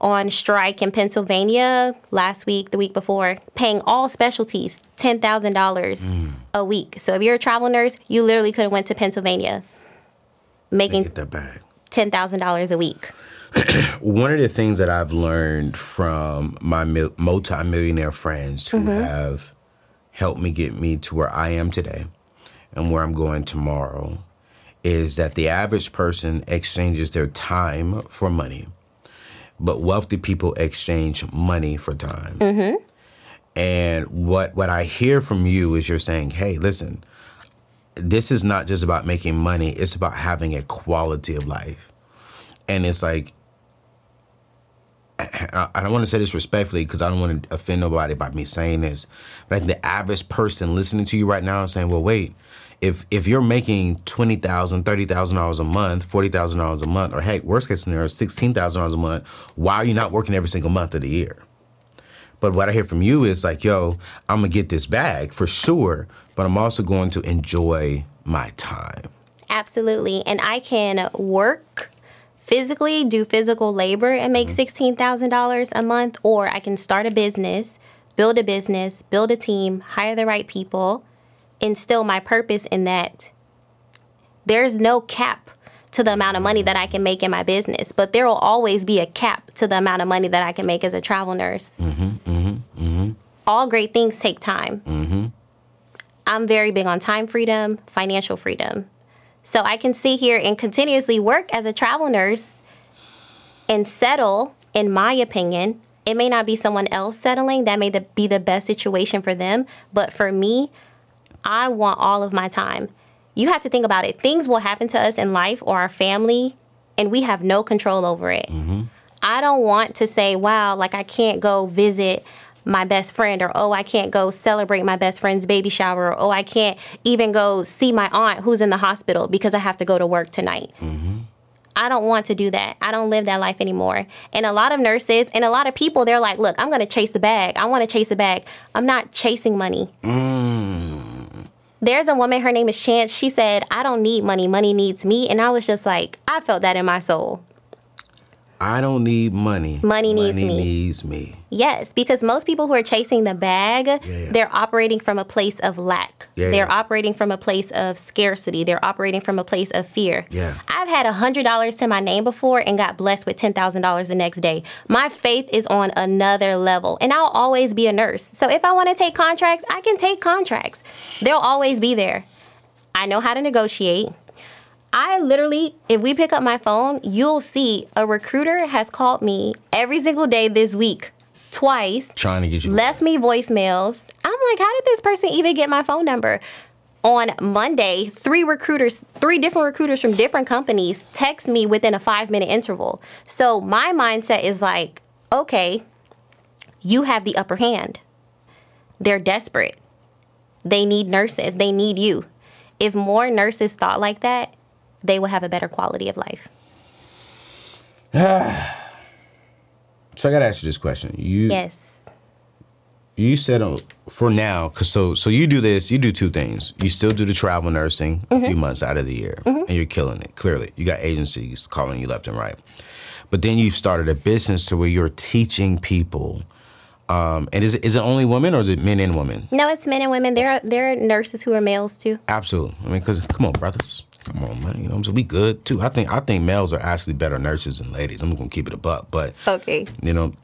on strike in Pennsylvania last week, the week before, paying all specialties $10,000 mm. a week. So if you're a travel nurse, you literally could have went to Pennsylvania making that back. $10,000 a week. One of the things that I've learned from my mil- multi-millionaire friends who mm-hmm. have helped me get me to where I am today and where I'm going tomorrow is that the average person exchanges their time for money, but wealthy people exchange money for time. Mm-hmm. And what what I hear from you is you're saying, "Hey, listen, this is not just about making money; it's about having a quality of life." And it's like I I don't want to say this respectfully because I don't want to offend nobody by me saying this, but I think the average person listening to you right now is saying, "Well, wait, if if you're making twenty thousand, thirty thousand dollars a month, forty thousand dollars a month, or hey, worst case scenario, sixteen thousand dollars a month, why are you not working every single month of the year?" But what I hear from you is like, "Yo, I'm gonna get this bag for sure, but I'm also going to enjoy my time." Absolutely. And I can work physically, do physical labor, and make mm-hmm. $16,000 a month, or I can start a business, build a business, build a team, hire the right people, instill my purpose in that. There's no cap to the amount of money that I can make in my business, but there will always be a cap to the amount of money that I can make as a travel nurse. Mm-hmm, mm-hmm, mm-hmm. All great things take time. I'm very big on time freedom, financial freedom. So I can sit here and continuously work as a travel nurse and settle, in my opinion. It may not be someone else settling, that may the- be the best situation for them. But for me, I want all of my time. You have to think about it. Things will happen to us in life or our family, and we have no control over it. Mm-hmm. I don't want to say, wow, like I can't go visit my best friend, or oh, I can't go celebrate my best friend's baby shower, or oh, I can't even go see my aunt who's in the hospital because I have to go to work tonight. Mm-hmm. I don't want to do that. I don't live that life anymore. And a lot of nurses and a lot of people, they're like, look, I'm going to chase the bag. I want to chase the bag. I'm not chasing money. Mm. There's a woman, her name is Chance. She said, I don't need money. Money needs me. And I was just like, I felt that in my soul. I don't need money. Money needs money me. needs me. Yes, because most people who are chasing the bag, yeah. they're operating from a place of lack. Yeah, they're operating from a place of scarcity. They're operating from a place of fear. Yeah. I've had $100 to my name before and got blessed with $10,000 the next day. My faith is on another level, and I'll always be a nurse. So if I want to take contracts, I can take contracts. They'll always be there. I know how to negotiate. I literally, if we pick up my phone, you'll see a recruiter has called me every single day this week, twice, Trying to get you. left me voicemails. I'm like, how did this person even get my phone number? On Monday, three recruiters, three different recruiters from different companies text me within a five minute interval. So my mindset is like, okay, you have the upper hand. They're desperate. They need nurses. They need you. If more nurses thought like that, they will have a better quality of life. So I gotta ask you this question. You Yes. you said uh, for now, cause so so you do this. You do two things. You still do the travel nursing a Mm-hmm. few months out of the year, and you're killing it. Clearly, you got agencies calling you left and right. But then you've started a business to where you're teaching people. Um, and is it, is it only women or is it men and women? No, it's men and women. There are there are nurses who are males too. Absolutely. I mean, cause come on, brothers. Come on, man. You know, what I'm saying? we good too. I think I think males are actually better nurses than ladies. I'm gonna keep it a buck, but Okay. you know.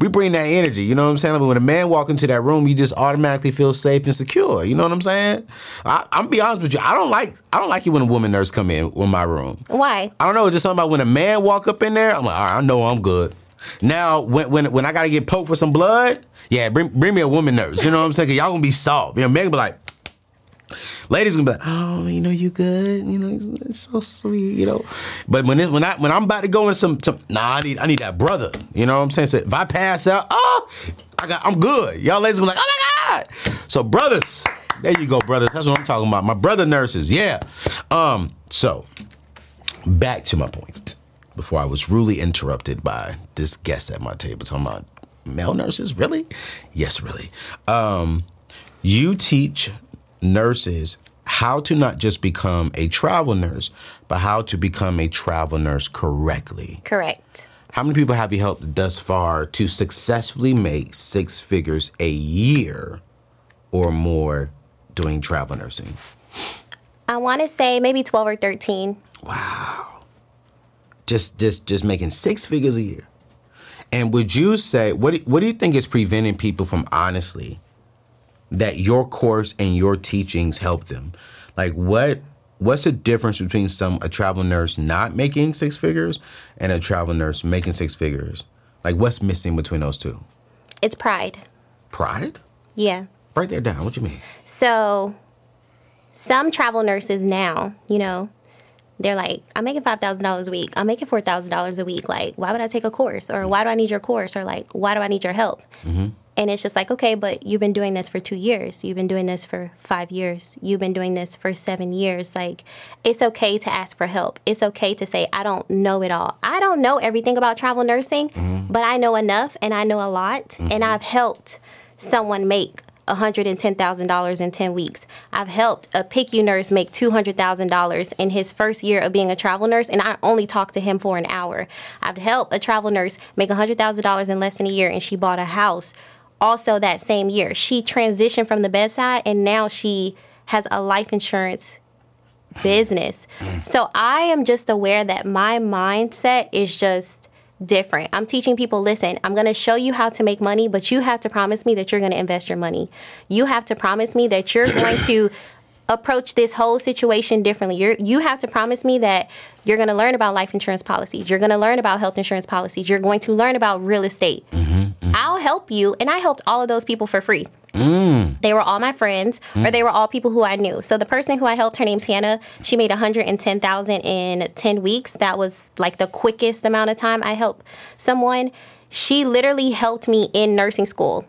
we bring that energy, you know what I'm saying? Like when a man walk into that room, you just automatically feel safe and secure. You know what I'm saying? I, I'm gonna be honest with you. I don't like I don't like it when a woman nurse come in in my room. Why? I don't know. It's just something about when a man walk up in there. I'm like, all right, I know I'm good. Now, when when when I gotta get poked for some blood, yeah, bring bring me a woman nurse. You know what I'm saying? 'Cause y'all gonna be soft. You know, men gonna be like. Ladies gonna be like, oh, you know, you good, you know, it's, so sweet, you know. But when it, when I when I'm about to go in some, some, nah, I need I need that brother. You know what I'm saying? So if I pass out, oh, I got I'm good. Y'all ladies be like, oh my god. So brothers, there you go, brothers. That's what I'm talking about. My brother nurses, yeah. Um, so back to my point before I was rudely interrupted by this guest at my table talking about male nurses. Really? Yes, really. Um, you teach nurses how to not just become a travel nurse, but how to become a travel nurse correctly. Correct. How many people have you helped thus far to successfully make six figures a year or more doing travel nursing? I want to say maybe 12 or 13. Wow. just just just making six figures a year. And would you say what what do you think is preventing people from honestly that your course and your teachings help them? Like what what's the difference between some a travel nurse not making six figures and a travel nurse making six figures? Like what's missing between those two? It's pride. Pride? Yeah. Break that down. What you mean? So some travel nurses now, you know, they're like, I'm making five thousand dollars a week. I'm making four thousand dollars a week. Like, why would I take a course? Or why do I need your course? Or like, why do I need your help? Mm-hmm. And it's just like, okay, but you've been doing this for two years. You've been doing this for five years. You've been doing this for seven years. Like, it's okay to ask for help. It's okay to say, I don't know it all. I don't know everything about travel nursing, mm-hmm. but I know enough and I know a lot. And mm-hmm. I've helped someone make $110,000 in 10 weeks. I've helped a PICU nurse make $200,000 in his first year of being a travel nurse, and I only talked to him for an hour. I've helped a travel nurse make $100,000 in less than a year, and she bought a house also that same year. She transitioned from the bedside, and now she has a life insurance business. So I am just aware that my mindset is just different. I'm teaching people listen, I'm going to show you how to make money, but you have to promise me that you're going to invest your money. You have to promise me that you're going to approach this whole situation differently. You're, you have to promise me that you're going to learn about life insurance policies. You're going to learn about health insurance policies. You're going to learn about real estate. Mm-hmm, mm-hmm. I'll help you. And I helped all of those people for free. Mm. They were all my friends, or mm. they were all people who I knew. So the person who I helped, her name's Hannah. She made 110,000 in 10 weeks. That was like the quickest amount of time I helped someone. She literally helped me in nursing school.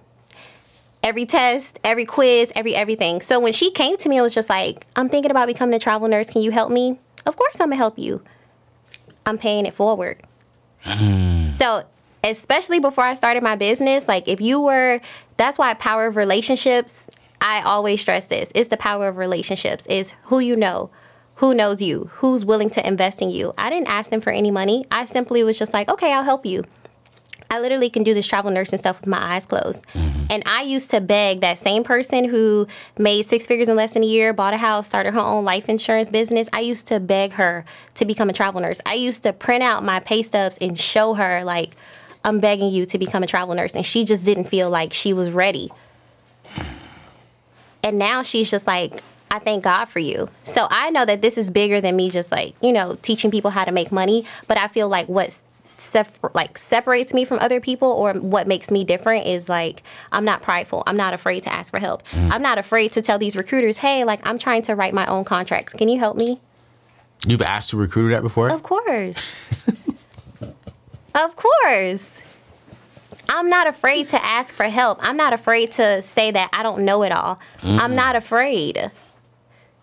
Every test, every quiz, every everything. So when she came to me, it was just like, I'm thinking about becoming a travel nurse. Can you help me? Of course, I'm gonna help you. I'm paying it forward. Mm. So, especially before I started my business, like if you were, that's why power of relationships. I always stress this: it's the power of relationships. Is who you know, who knows you, who's willing to invest in you. I didn't ask them for any money. I simply was just like, okay, I'll help you. I literally can do this travel nursing stuff with my eyes closed. And I used to beg that same person who made six figures in less than a year, bought a house, started her own life insurance business. I used to beg her to become a travel nurse. I used to print out my pay stubs and show her, like, I'm begging you to become a travel nurse. And she just didn't feel like she was ready. And now she's just like, I thank God for you. So I know that this is bigger than me just like, you know, teaching people how to make money. But I feel like what's sep- like separates me from other people or what makes me different is like I'm not prideful. I'm not afraid to ask for help. Mm. I'm not afraid to tell these recruiters, hey, like I'm trying to write my own contracts. Can you help me? You've asked a recruiter that before? Of course. of course. I'm not afraid to ask for help. I'm not afraid to say that I don't know it all. I'm mm. not afraid.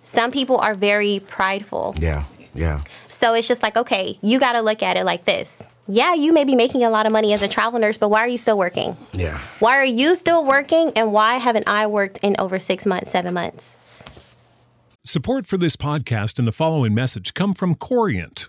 Some people are very prideful. Yeah, yeah. So it's just like, okay, you got to look at it like this. Yeah, you may be making a lot of money as a travel nurse, but why are you still working? Yeah. Why are you still working? And why haven't I worked in over six months, seven months? Support for this podcast and the following message come from Corient.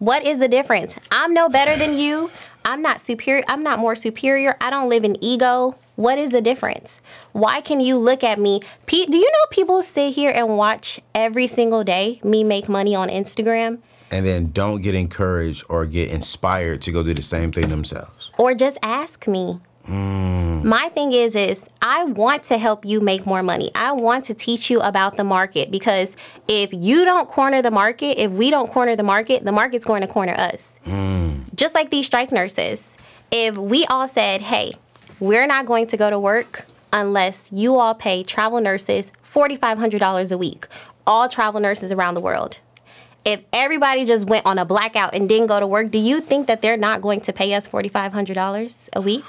What is the difference? I'm no better than you. I'm not superior. I'm not more superior. I don't live in ego. What is the difference? Why can you look at me? Pe- do you know people sit here and watch every single day me make money on Instagram? And then don't get encouraged or get inspired to go do the same thing themselves. Or just ask me. My thing is is I want to help you make more money. I want to teach you about the market because if you don't corner the market, if we don't corner the market, the market's going to corner us. Just like these strike nurses. If we all said, "Hey, we're not going to go to work unless you all pay travel nurses $4500 a week." All travel nurses around the world. If everybody just went on a blackout and didn't go to work, do you think that they're not going to pay us $4500 a week?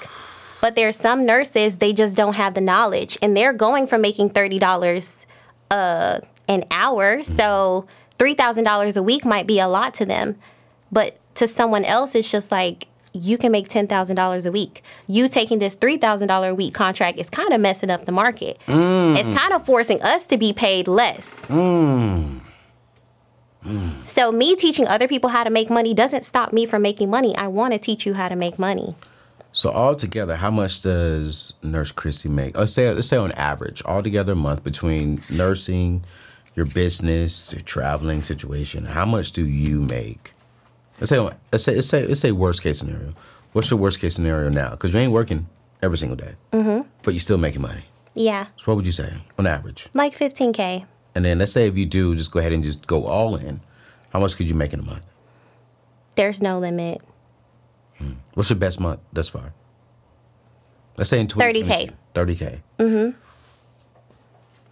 But there's some nurses they just don't have the knowledge, and they're going from making thirty dollars uh, an hour. So three thousand dollars a week might be a lot to them, but to someone else, it's just like you can make ten thousand dollars a week. You taking this three thousand dollar a week contract is kind of messing up the market. It's kind of forcing us to be paid less. So me teaching other people how to make money doesn't stop me from making money. I want to teach you how to make money. So altogether, how much does Nurse Chrissy make? Let's say let's say on average, altogether a month between nursing, your business, your traveling situation. How much do you make Let's say let's say let's say let's say worst case scenario. What's your worst case scenario now? Because you ain't working every single day, mm-hmm. but you're still making money. Yeah, So what would you say on average? like 15k. And then let's say if you do, just go ahead and just go all in. How much could you make in a month? There's no limit. What's your best month thus far? Let's say in 20 30K. 30K.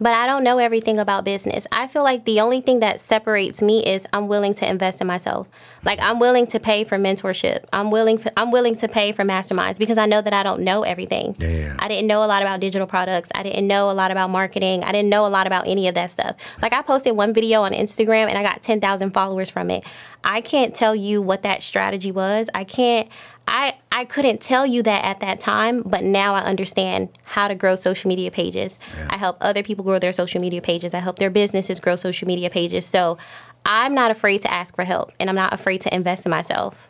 But I don't know everything about business. I feel like the only thing that separates me is I'm willing to invest in myself. Like I'm willing to pay for mentorship. I'm willing for, I'm willing to pay for masterminds because I know that I don't know everything. Yeah. I didn't know a lot about digital products. I didn't know a lot about marketing. I didn't know a lot about any of that stuff. Like I posted one video on Instagram and I got 10,000 followers from it. I can't tell you what that strategy was. I can't I I couldn't tell you that at that time, but now I understand how to grow social media pages. I help other people grow their social media pages. I help their businesses grow social media pages. So I'm not afraid to ask for help and I'm not afraid to invest in myself.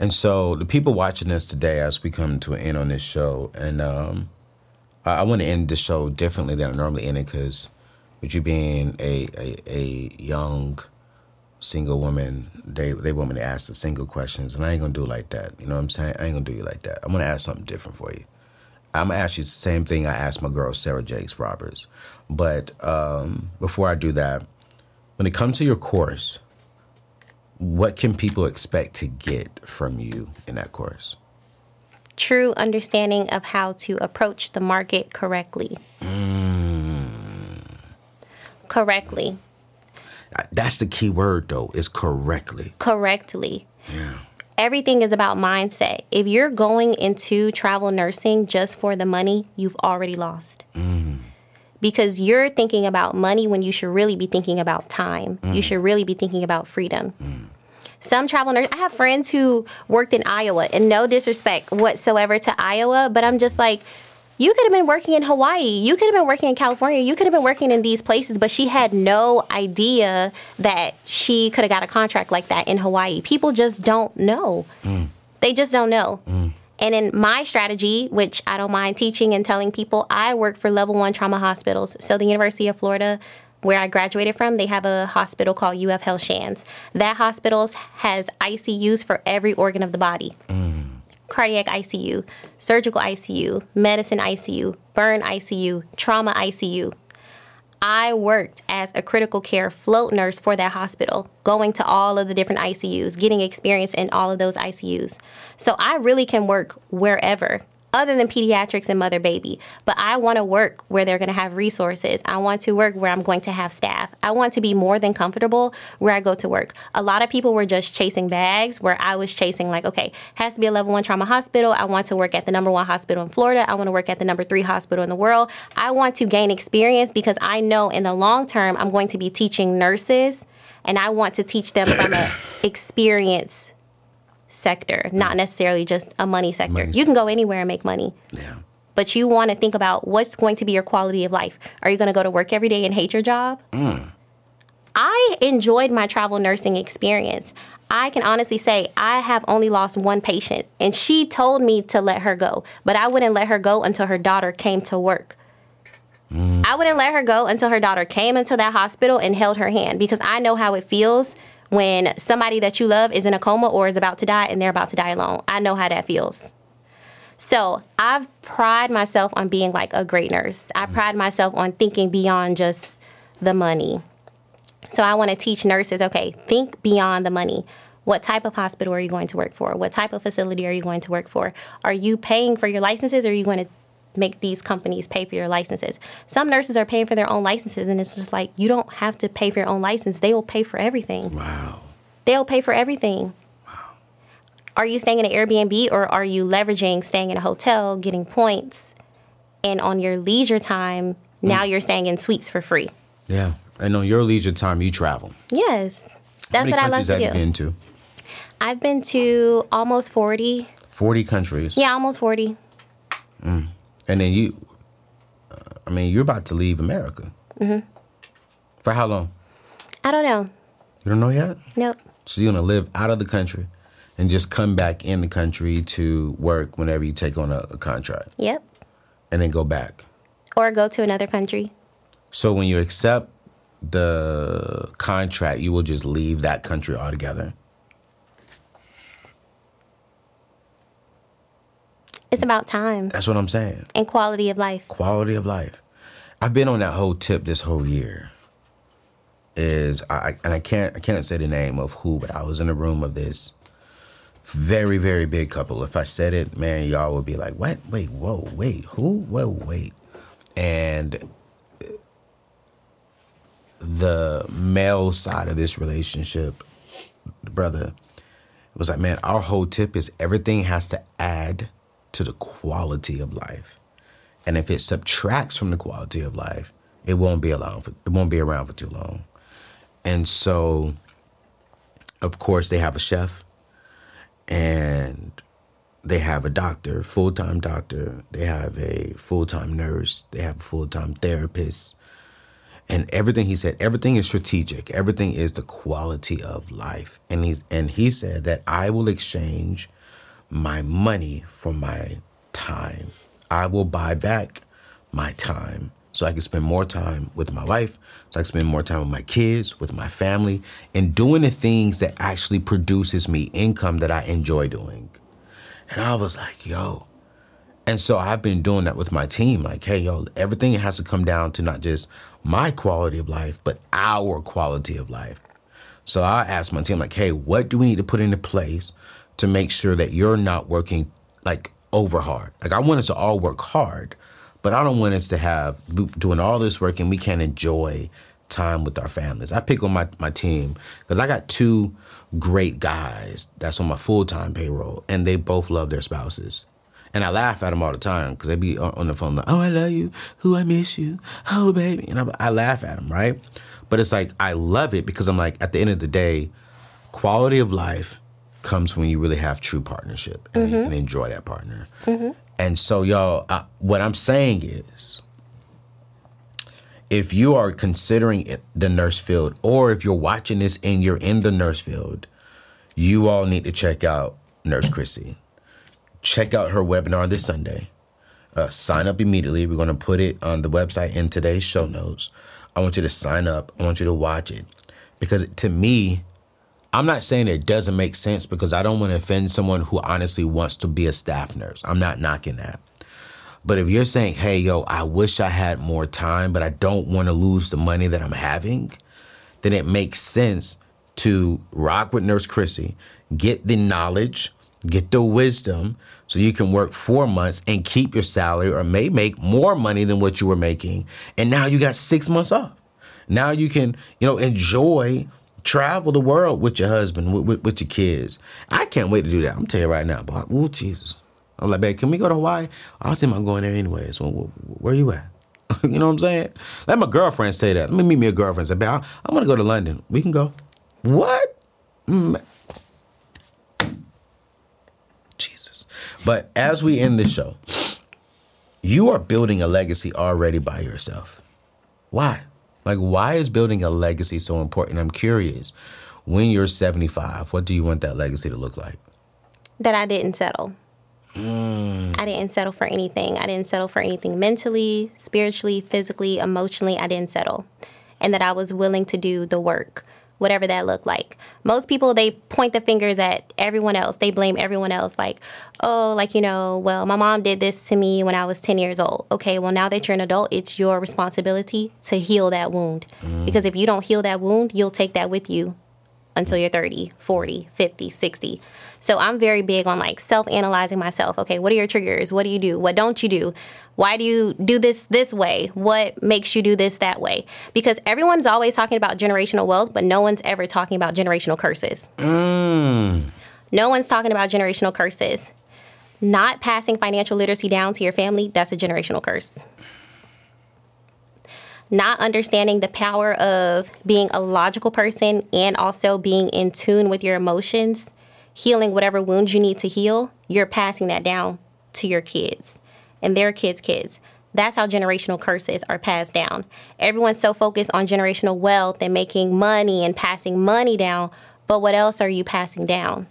And so the people watching this today, as we come to an end on this show, and um, I, I want to end the show differently than I normally end it because with you being a, a, a young single woman, they they want me to ask the single questions, and I ain't gonna do it like that. You know what I'm saying? I ain't gonna do you like that. I'm gonna ask something different for you. I'm gonna ask you the same thing I asked my girl Sarah Jakes Roberts. But um, before I do that, when it comes to your course, what can people expect to get from you in that course? True understanding of how to approach the market correctly. Correctly. That's the key word, though, is correctly. Correctly. Yeah. everything is about mindset. If you're going into travel nursing just for the money, you've already lost. Mm. Because you're thinking about money when you should really be thinking about time. You mm. should really be thinking about freedom. Mm. Some travel nurses, I have friends who worked in Iowa, and no disrespect whatsoever to Iowa, but I'm just like, you could have been working in Hawaii. You could have been working in California. You could have been working in these places, but she had no idea that she could have got a contract like that in Hawaii. People just don't know. Mm. They just don't know. Mm. And in my strategy, which I don't mind teaching and telling people, I work for level one trauma hospitals. So the University of Florida, where I graduated from, they have a hospital called UF Health Shands. That hospital has ICUs for every organ of the body mm. Cardiac ICU, surgical ICU, medicine ICU, burn ICU, trauma ICU. I worked as a critical care float nurse for that hospital, going to all of the different ICUs, getting experience in all of those ICUs. So I really can work wherever, other than pediatrics and mother baby. But I want to work where they're going to have resources. I want to work where I'm going to have staff. I want to be more than comfortable where I go to work. A lot of people were just chasing bags, where I was chasing, like, okay, has to be a level one trauma hospital. I want to work at the number one hospital in Florida. I want to work at the number three hospital in the world. I want to gain experience because I know in the long term, I'm going to be teaching nurses and I want to teach them from an experience sector, not necessarily just a money sector. Money you can go anywhere and make money Yeah. but you want to think about what's going to be your quality of life. Are you going to go to work every day and hate your job? Mm. I enjoyed my travel nursing experience. I can honestly say I have only lost one patient, and she told me to let her go, but I wouldn't let her go until her daughter came to work. Mm. I wouldn't let her go until her daughter came into that hospital and held her hand because I know how it feels when somebody that you love is in a coma or is about to die and they're about to die alone. I know how that feels. So I've pride myself on being like a great nurse. I mm-hmm. pride myself on thinking beyond just the money. So I want to teach nurses, okay, think beyond the money. What type of hospital are you going to work for? What type of facility are you going to work for? Are you paying for your licenses or are you going to make these companies pay for your licenses? Some nurses are paying for their own licenses and it's just like you don't have to pay for your own license. They will pay for everything. Wow. They'll pay for everything. Wow. Are you staying in an Airbnb or are you leveraging staying in a hotel, getting points, and on your leisure time, now mm. you're staying in suites for free? Yeah. And on your leisure time, you travel. Yes. That's what I love to you do. been to? I've been to almost 40. 40 countries. Yeah, almost 40. Mm. And then you, uh, I mean, you're about to leave America. Mm-hmm. For how long? I don't know. You don't know yet? Nope. So you're going to live out of the country and just come back in the country to work whenever you take on a, a contract Yep. and then go back. Or go to another country. So when you accept the contract, you will just leave that country altogether. It's about time That's what I'm saying. and quality of life. Quality of life. I've been on that whole tip this whole year. Is I and I can't I can't say the name of who, but I was in a room of this very very big couple. If I said it, man, y'all would be like, "What? Wait, whoa, wait, who? Whoa, wait." And the male side of this relationship, brother, was like, "Man, our whole tip is everything has to add to the quality of life." And if it subtracts from the quality of life, it won't be around for, it won't be around for too long. And so, of course, they have a chef, and they have a doctor, full time doctor. They have a full time nurse. They have a full time therapist. And everything he said, everything is strategic. Everything is the quality of life. And he's and he said that I will exchange my money for my time. I will buy back my time so I can spend more time with my wife, so I can spend more time with my kids, with my family, and doing the things that actually produces me income that I enjoy doing. And I was like, yo. And so I've been doing that with my team. Like, hey, yo, everything has to come down to not just my quality of life, but our quality of life. So I asked my team, like, hey, what do we need to put into place to make sure that you're not working like over hard? Like, I want us to all work hard, but I don't want us to have doing all this work and we can't enjoy time with our families. I pick on my, my team because I got two great guys that's on my full time payroll, and they both love their spouses. And I laugh at them all the time because they be on the phone like, "Oh, I love you. Who I miss you. Oh, baby." And I, I laugh at them, right? But it's like I love it because I'm like, at the end of the day, quality of life comes when you really have true partnership and you can enjoy that partner. And so, y'all, what I'm saying is, if you are considering it- the nurse field, or if you're watching this and you're in the nurse field, you all need to check out Nurse Chrissy. Check out her webinar this Sunday. Uh, sign up immediately. We're going to put it on the website in today's show notes. I want you to sign up. I want you to watch it because to me, I'm not saying it doesn't make sense because I don't want to offend someone who honestly wants to be a staff nurse. I'm not knocking that. But if you're saying, hey, yo, I wish I had more time, but I don't want to lose the money that I'm having, then it makes sense to rock with Nurse Chrissy, get the knowledge, get the wisdom, so you can work four months and keep your salary or may make more money than what you were making. And now you got six months off. Now you can, you know, enjoy travel the world with your husband, with, with, with your kids. I can't wait to do that. I'm telling you right now, boy. Oh, Jesus. I'm like, babe, can we go to Hawaii? I was thinking about going there anyways. Well, wh- where you at? you know what I'm saying? Let my girlfriend say that. Let me meet me a girlfriend. Say, babe, I, I want to go to London. We can go. What? Mm. Jesus. But as we end the show, you are building a legacy already by yourself. Why? Like, why is building a legacy so important? I'm curious. When you're 75, what do you want that legacy to look like? that I didn't settle. Mm. I didn't settle for anything. I didn't settle for anything mentally, spiritually, physically, emotionally. I didn't settle. And that I was willing to do the work, whatever that looked like. Most people, they point the fingers at everyone else. They blame everyone else, like, oh, like, you know, well, my mom did this to me when I was 10 years old. Okay, well, now that you're an adult, it's your responsibility to heal that wound. Mm. Because if you don't heal that wound, you'll take that with you until you're 30, 40, 50, 60. So I'm very big on like self analyzing myself. Okay, what are your triggers? What do you do? What don't you do? Why do you do this this way? What makes you do this that way? Because everyone's always talking about generational wealth, but no one's ever talking about generational curses. Mm. No one's talking about generational curses. Not passing financial literacy down to your family, that's a generational curse not understanding the power of being a logical person and also being in tune with your emotions, healing whatever wounds you need to heal, you're passing that down to your kids and their kids' kids. That's how generational curses are passed down. Everyone's so focused on generational wealth and making money and passing money down, but what else are you passing down?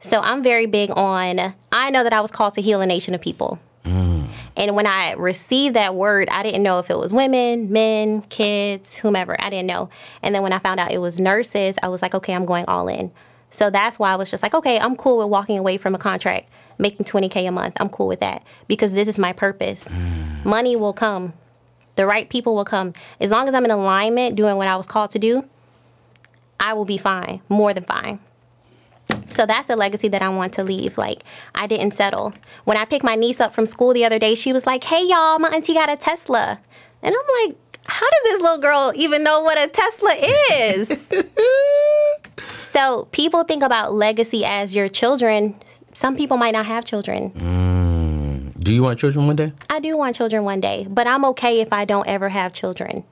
So I'm very big on, I know that I was called to heal a nation of people. Mm. And when I received that word, I didn't know if it was women, men, kids, whomever. I didn't know. And then when I found out it was nurses, I was like, okay, I'm going all in. So that's why I was just like, okay, I'm cool with walking away from a contract, making 20K a month. I'm cool with that because this is my purpose. Mm. Money will come, the right people will come. As long as I'm in alignment doing what I was called to do, I will be fine, more than fine. So that's the legacy that I want to leave. Like, I didn't settle. When I picked my niece up from school the other day, she was like, hey, y'all, my auntie got a Tesla. And I'm like, how does this little girl even know what a Tesla is? so people think about legacy as your children. Some people might not have children. Mm. Do you want children one day? I do want children one day, but I'm okay if I don't ever have children.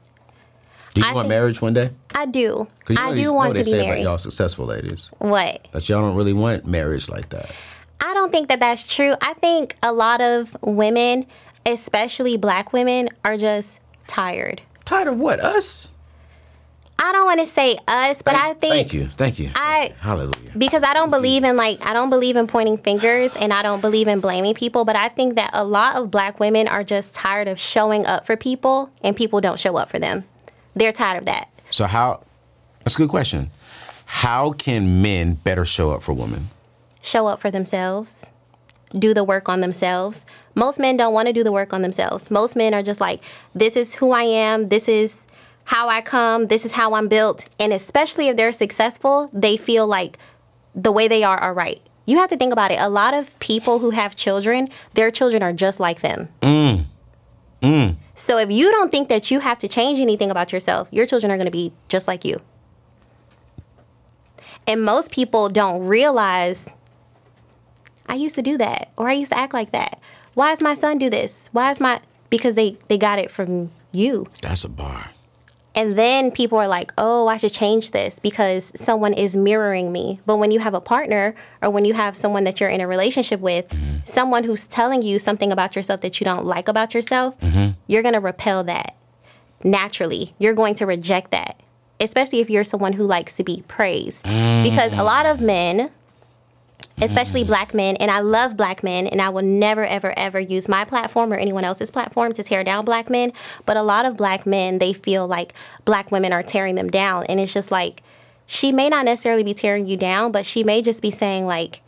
Do you I want marriage one day? I do. you know I do want to be say about married. y'all successful ladies What? that y'all don't really want marriage like that. I don't think that that's true. I think a lot of women, especially black women, are just tired. Tired of what? Us? I don't want to say us, but I think Thank you. Thank you. I Hallelujah. because I don't believe in like I don't believe in pointing fingers and I don't believe in blaming people, but I think that a lot of black women are just tired of showing up for people and people don't show up for them. They're tired of that. So how? That's a good question. How can men better show up for women? Show up for themselves. Do the work on themselves. Most men don't want to do the work on themselves. Most men are just like, this is who I am, this is how I come, this is how I'm built. And especially if they're successful, they feel like the way they are are right. You have to think about it. A lot of people who have children, their children are just like them. Mm. Mm. So if you don't think that you have to change anything about yourself, your children are going to be just like you. And most people don't realize I used to do that or I used to act like that. Why does my son do this? Why is my because they they got it from you. That's a bar. And then people are like, oh, I should change this because someone is mirroring me. But when you have a partner or when you have someone that you're in a relationship with, mm-hmm. someone who's telling you something about yourself that you don't like about yourself, mm-hmm. you're going to repel that naturally. You're going to reject that, especially if you're someone who likes to be praised. Mm-hmm. Because a lot of men, especially mm. black men, and I love black men, and I will never, ever, ever use my platform or anyone else's platform to tear down black men. But a lot of black men, they feel like black women are tearing them down. And it's just like, she may not necessarily be tearing you down, but she may just be saying, like,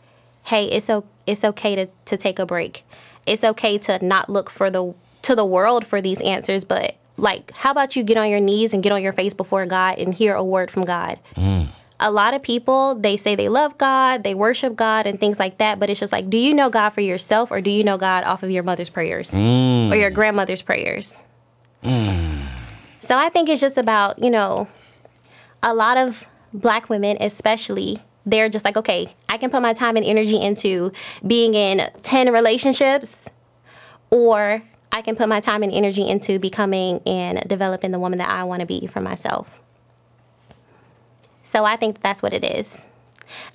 hey, it's, o- it's okay to, to take a break. It's okay to not look for the to the world for these answers, but like, how about you get on your knees and get on your face before God and hear a word from God? Mm. A lot of people they say they love God, they worship God and things like that, but it's just like, do you know God for yourself or do you know God off of your mother's prayers mm. or your grandmother's prayers? Mm. So I think it's just about, you know, a lot of black women especially they're just like, okay, I can put my time and energy into being in 10 relationships or I can put my time and energy into becoming and developing the woman that I want to be for myself. So I think that's what it is.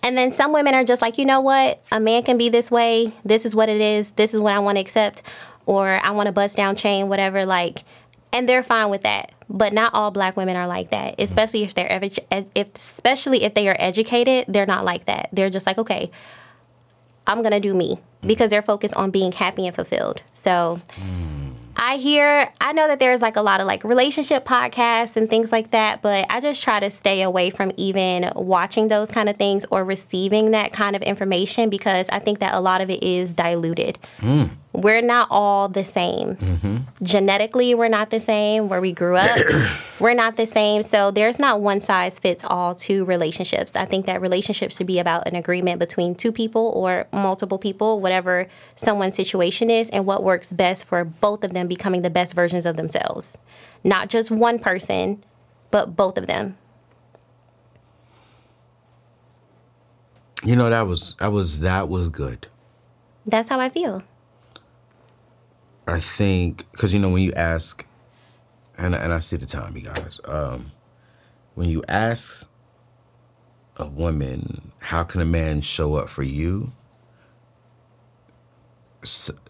And then some women are just like, you know what? A man can be this way. This is what it is. This is what I want to accept. Or I want to bust down chain, whatever. Like, and they're fine with that. But not all black women are like that, especially if they're if especially if they are educated. They're not like that. They're just like, okay, I'm gonna do me because they're focused on being happy and fulfilled. So mm. I hear, I know that there's like a lot of like relationship podcasts and things like that, but I just try to stay away from even watching those kind of things or receiving that kind of information because I think that a lot of it is diluted. Hmm. We're not all the same. Mm-hmm. Genetically, we're not the same. Where we grew up, we're not the same. So there's not one size fits all to relationships. I think that relationships should be about an agreement between two people or multiple people, whatever someone's situation is, and what works best for both of them becoming the best versions of themselves. Not just one person, but both of them. You know that was that was that was good. That's how I feel. I think because you know when you ask, and and I see the time, you guys. Um, when you ask a woman, how can a man show up for you?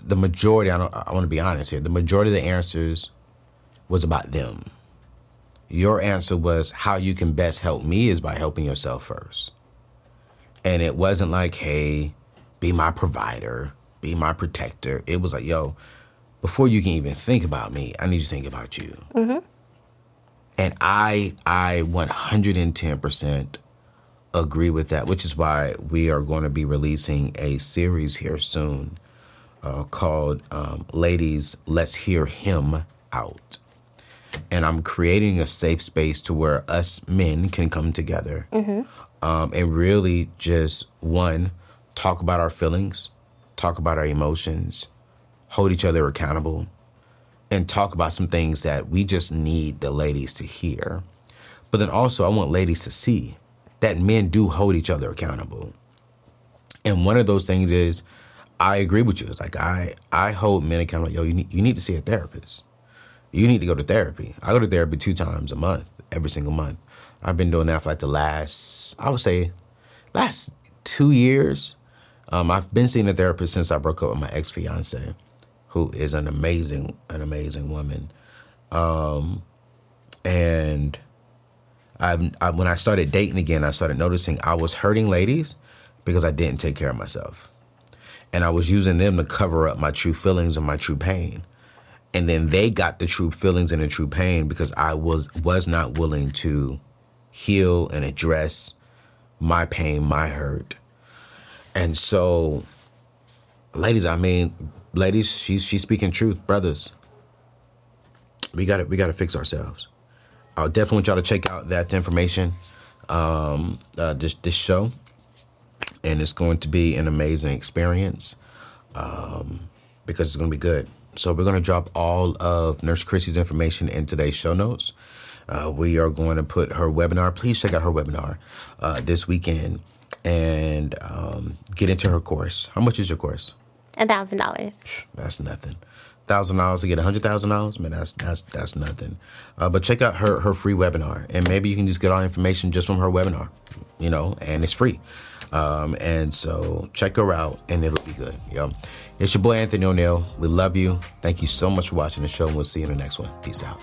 The majority, I don't. I want to be honest here. The majority of the answers was about them. Your answer was how you can best help me is by helping yourself first. And it wasn't like, hey, be my provider, be my protector. It was like, yo, before you can even think about me, I need you to think about you. And I, I 110% agree with that, which is why we are going to be releasing a series here soon uh, called um, Ladies, Let's Hear Him Out. And I'm creating a safe space to where us men can come together um, and really just, one, talk about our feelings, talk about our emotions, hold each other accountable, and talk about some things that we just need the ladies to hear. But then also, I want ladies to see that men do hold each other accountable. And one of those things is, I agree with you. It's like I I hold men accountable. Yo, you need, you need to see a therapist. You need to go to therapy. I go to therapy two times a month, every single month. I've been doing that for like the last, I would say, last two years. Um, I've been seeing a therapist since I broke up with my ex fiance, who is an amazing, an amazing woman. Um, and I, I, when I started dating again, I started noticing I was hurting ladies because I didn't take care of myself, and I was using them to cover up my true feelings and my true pain. And then they got the true feelings and the true pain because I was was not willing to heal and address my pain, my hurt. And so, ladies, I mean, ladies, she's she's speaking truth, brothers. We got to we got to fix ourselves. I definitely want y'all to check out that information, um, uh, this this show, and it's going to be an amazing experience um, because it's going to be good. So we're going to drop all of Nurse Chrissy's information in today's show notes. Uh, we are going to put her webinar. Please check out her webinar uh, this weekend and um, get into her course. How much is your course? A thousand dollars. That's nothing. Thousand dollars to get a hundred thousand dollars, man. That's that's that's nothing. Uh, but check out her her free webinar, and maybe you can just get all information just from her webinar, you know, and it's free. Um, and so check her out, and it'll be good. Yo, it's your boy Anthony O'Neal. We love you. Thank you so much for watching the show, and we'll see you in the next one. Peace out.